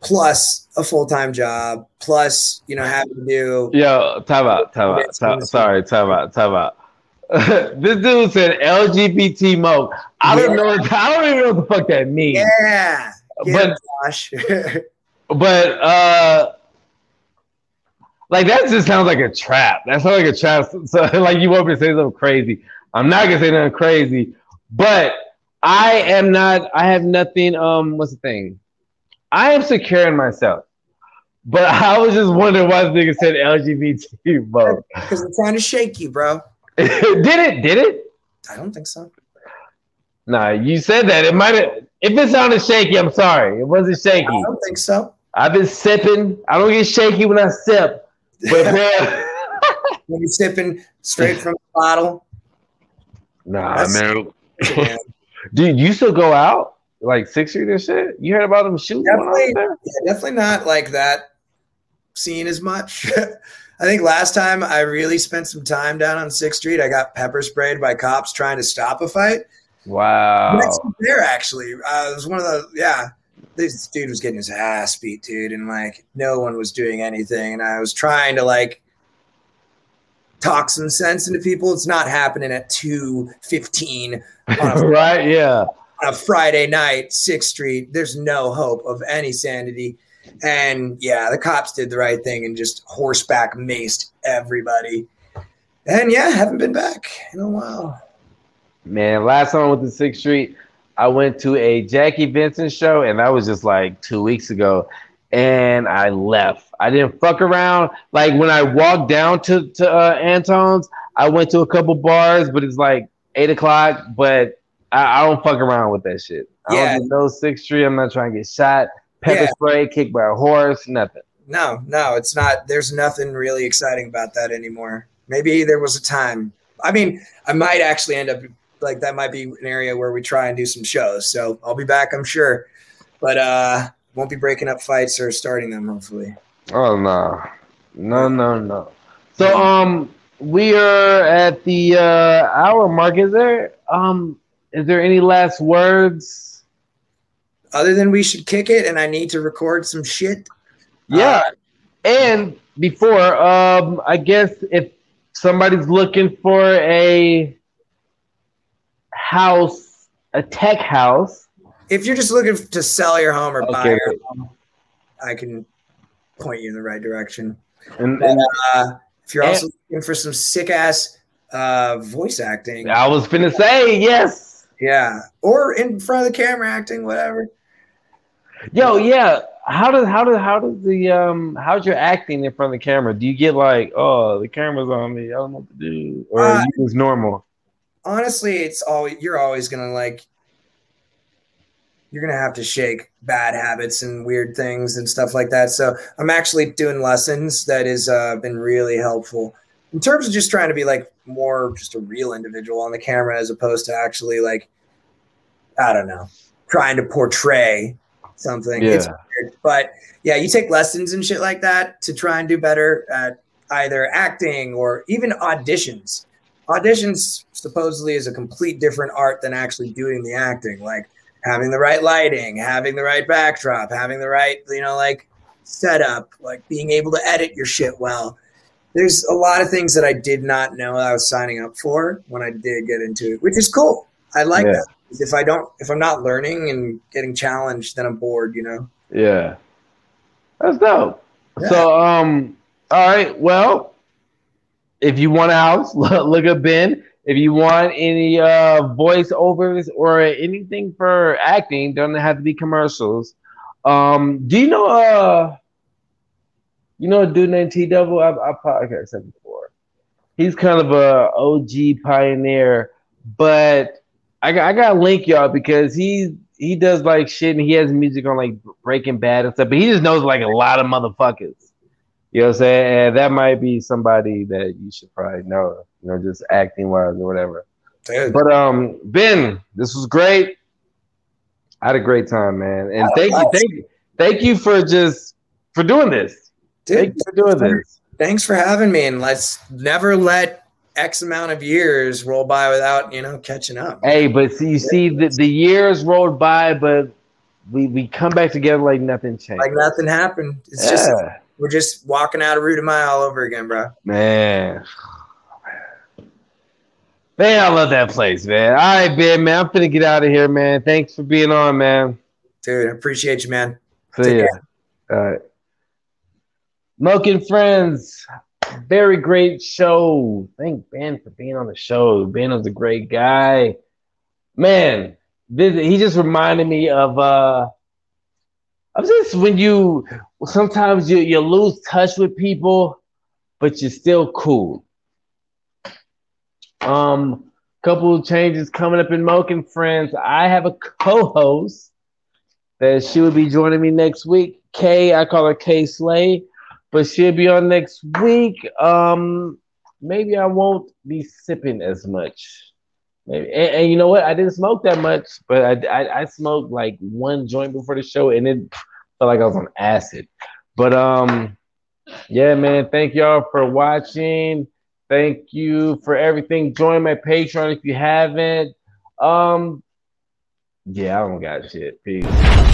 B: plus a full time job, plus you know having to do.
A: Yo, time out, time out, time, sorry, time out, time out. <laughs> this dude said LGBT mo. I don't know. I don't even know what the fuck that means.
B: Yeah,
A: but Josh. <laughs> but uh, like that just sounds like a trap. That sounds like a trap. So <laughs> like you want me to say something crazy. I'm not gonna say nothing crazy, but I am not. I have nothing. Um, what's the thing? I am secure in myself. But <laughs> I was just wondering why the nigga said LGBT, <laughs> bro.
B: Because it's trying to shake you, bro.
A: did it? Did it?
B: I don't think so.
A: Nah, you said that. It might have. If it sounded shaky, I'm sorry. It wasn't shaky. I
B: don't think so.
A: I've been sipping. I don't get shaky when I sip. But <laughs> man,
B: when you're sipping straight from the bottle.
A: Nah, no. <laughs> Dude, you still go out like Sixth Street and shit? You heard about them shooting?
B: Definitely, yeah, definitely not like that scene as much. <laughs> I think last time I really spent some time down on Sixth Street, I got pepper sprayed by cops trying to stop a fight.
A: Wow.
B: There actually, uh, it was one of the yeah. This dude was getting his ass beat, dude, and like no one was doing anything, and I was trying to like talk some sense into people. It's not happening at two fifteen, <laughs>
A: right? Yeah,
B: on a Friday night, Sixth Street. There's no hope of any sanity. And yeah, the cops did the right thing and just horseback maced everybody. And yeah, haven't been back in a while.
A: Man, last time I went to Sixth Street, I went to a Jackie Venson show, and that was just like two weeks ago. And I left. I didn't fuck around. Like when I walked down to to uh, Antone's, I went to a couple bars, but it's like eight o'clock. But I, I don't fuck around with that shit. I yeah. don't do no Sixth Street. I'm not trying to get shot pepper yeah. spray, kicked by a horse, nothing.
B: No, no, it's not. There's nothing really exciting about that anymore. Maybe there was a time. I mean, I might actually end up like that might be an area where we try and do some shows. So I'll be back, I'm sure. But uh won't be breaking up fights or starting them, hopefully.
A: Oh no. No, no, no. So um we are at the uh hour mark. Is there um is there any last words
B: other than we should kick it and I need to record some shit.
A: Yeah. Uh, and before, um, I guess if somebody's looking for a house, a tech house.
B: If you're just looking to sell your home or okay. buy your home, I can point you in the right direction. And, and uh, if you're also looking for some sick ass uh, voice acting,
A: I was gonna say yes.
B: Yeah, or in front of the camera acting, whatever.
A: Yo, yeah. How does how does how does the um how's your acting in front of the camera? Do you get like, oh, the camera's on me, I don't know what to do, or uh, is normal?
B: Honestly, it's all you're always gonna like. You're gonna have to shake bad habits and weird things and stuff like that. So I'm actually doing lessons that has uh, been really helpful in terms of just trying to be like more just a real individual on the camera as opposed to actually like I don't know trying to portray something. Yeah. It's weird. But yeah, you take lessons and shit like that to try and do better at either acting or even auditions. Auditions supposedly is a complete different art than actually doing the acting, like having the right lighting, having the right backdrop, having the right, you know, like setup, like being able to edit your shit well. There's a lot of things that I did not know I was signing up for when I did get into it, which is cool. I like yeah. that if I don't, if I'm not learning and getting challenged, then I'm bored, you know?
A: Yeah. That's dope. Yeah. So, um, all right. Well, if you want a house, <laughs> look up Ben. If you want any uh voiceovers or anything for acting, doesn't have to be commercials. Um, do you know uh you know a dude named T Double? I I podcast before. He's kind of a OG pioneer, but I got I gotta link y'all because he he does like shit and he has music on like Breaking Bad and stuff, but he just knows like a lot of motherfuckers. You know what I'm saying? And that might be somebody that you should probably know, you know, just acting wise or whatever. Dude. But um, Ben, this was great. I had a great time, man. And thank you, thank you, thank you for just for doing this. Dude, thank you for doing this.
B: Thanks for having me, and let's never let X amount of years roll by without you know catching up.
A: Hey, but see, you see the, the years rolled by, but we we come back together like nothing changed,
B: like nothing happened. It's yeah. just we're just walking out of Ruta Maya all over again, bro.
A: Man. Man, I love that place, man. All right, Ben, man. I'm finna get out of here, man. Thanks for being on, man.
B: Dude, I appreciate you, man.
A: See ya. All right. Milking friends very great show. Thank Ben for being on the show. Ben was a great guy. Man, he just reminded me of uh of just when you sometimes you, you lose touch with people, but you're still cool. Um, couple changes coming up in Moken Friends. I have a co-host that she will be joining me next week. Kay, I call her Kay Slay, but she'll be on next week. Um, maybe I won't be sipping as much. Maybe, and, and you know what? I didn't smoke that much, but I, I, I smoked like one joint before the show, and it felt like I was on acid. But um, yeah, man. Thank y'all for watching. Thank you for everything. Join my Patreon if you haven't. Um, yeah, I don't got shit. Peace.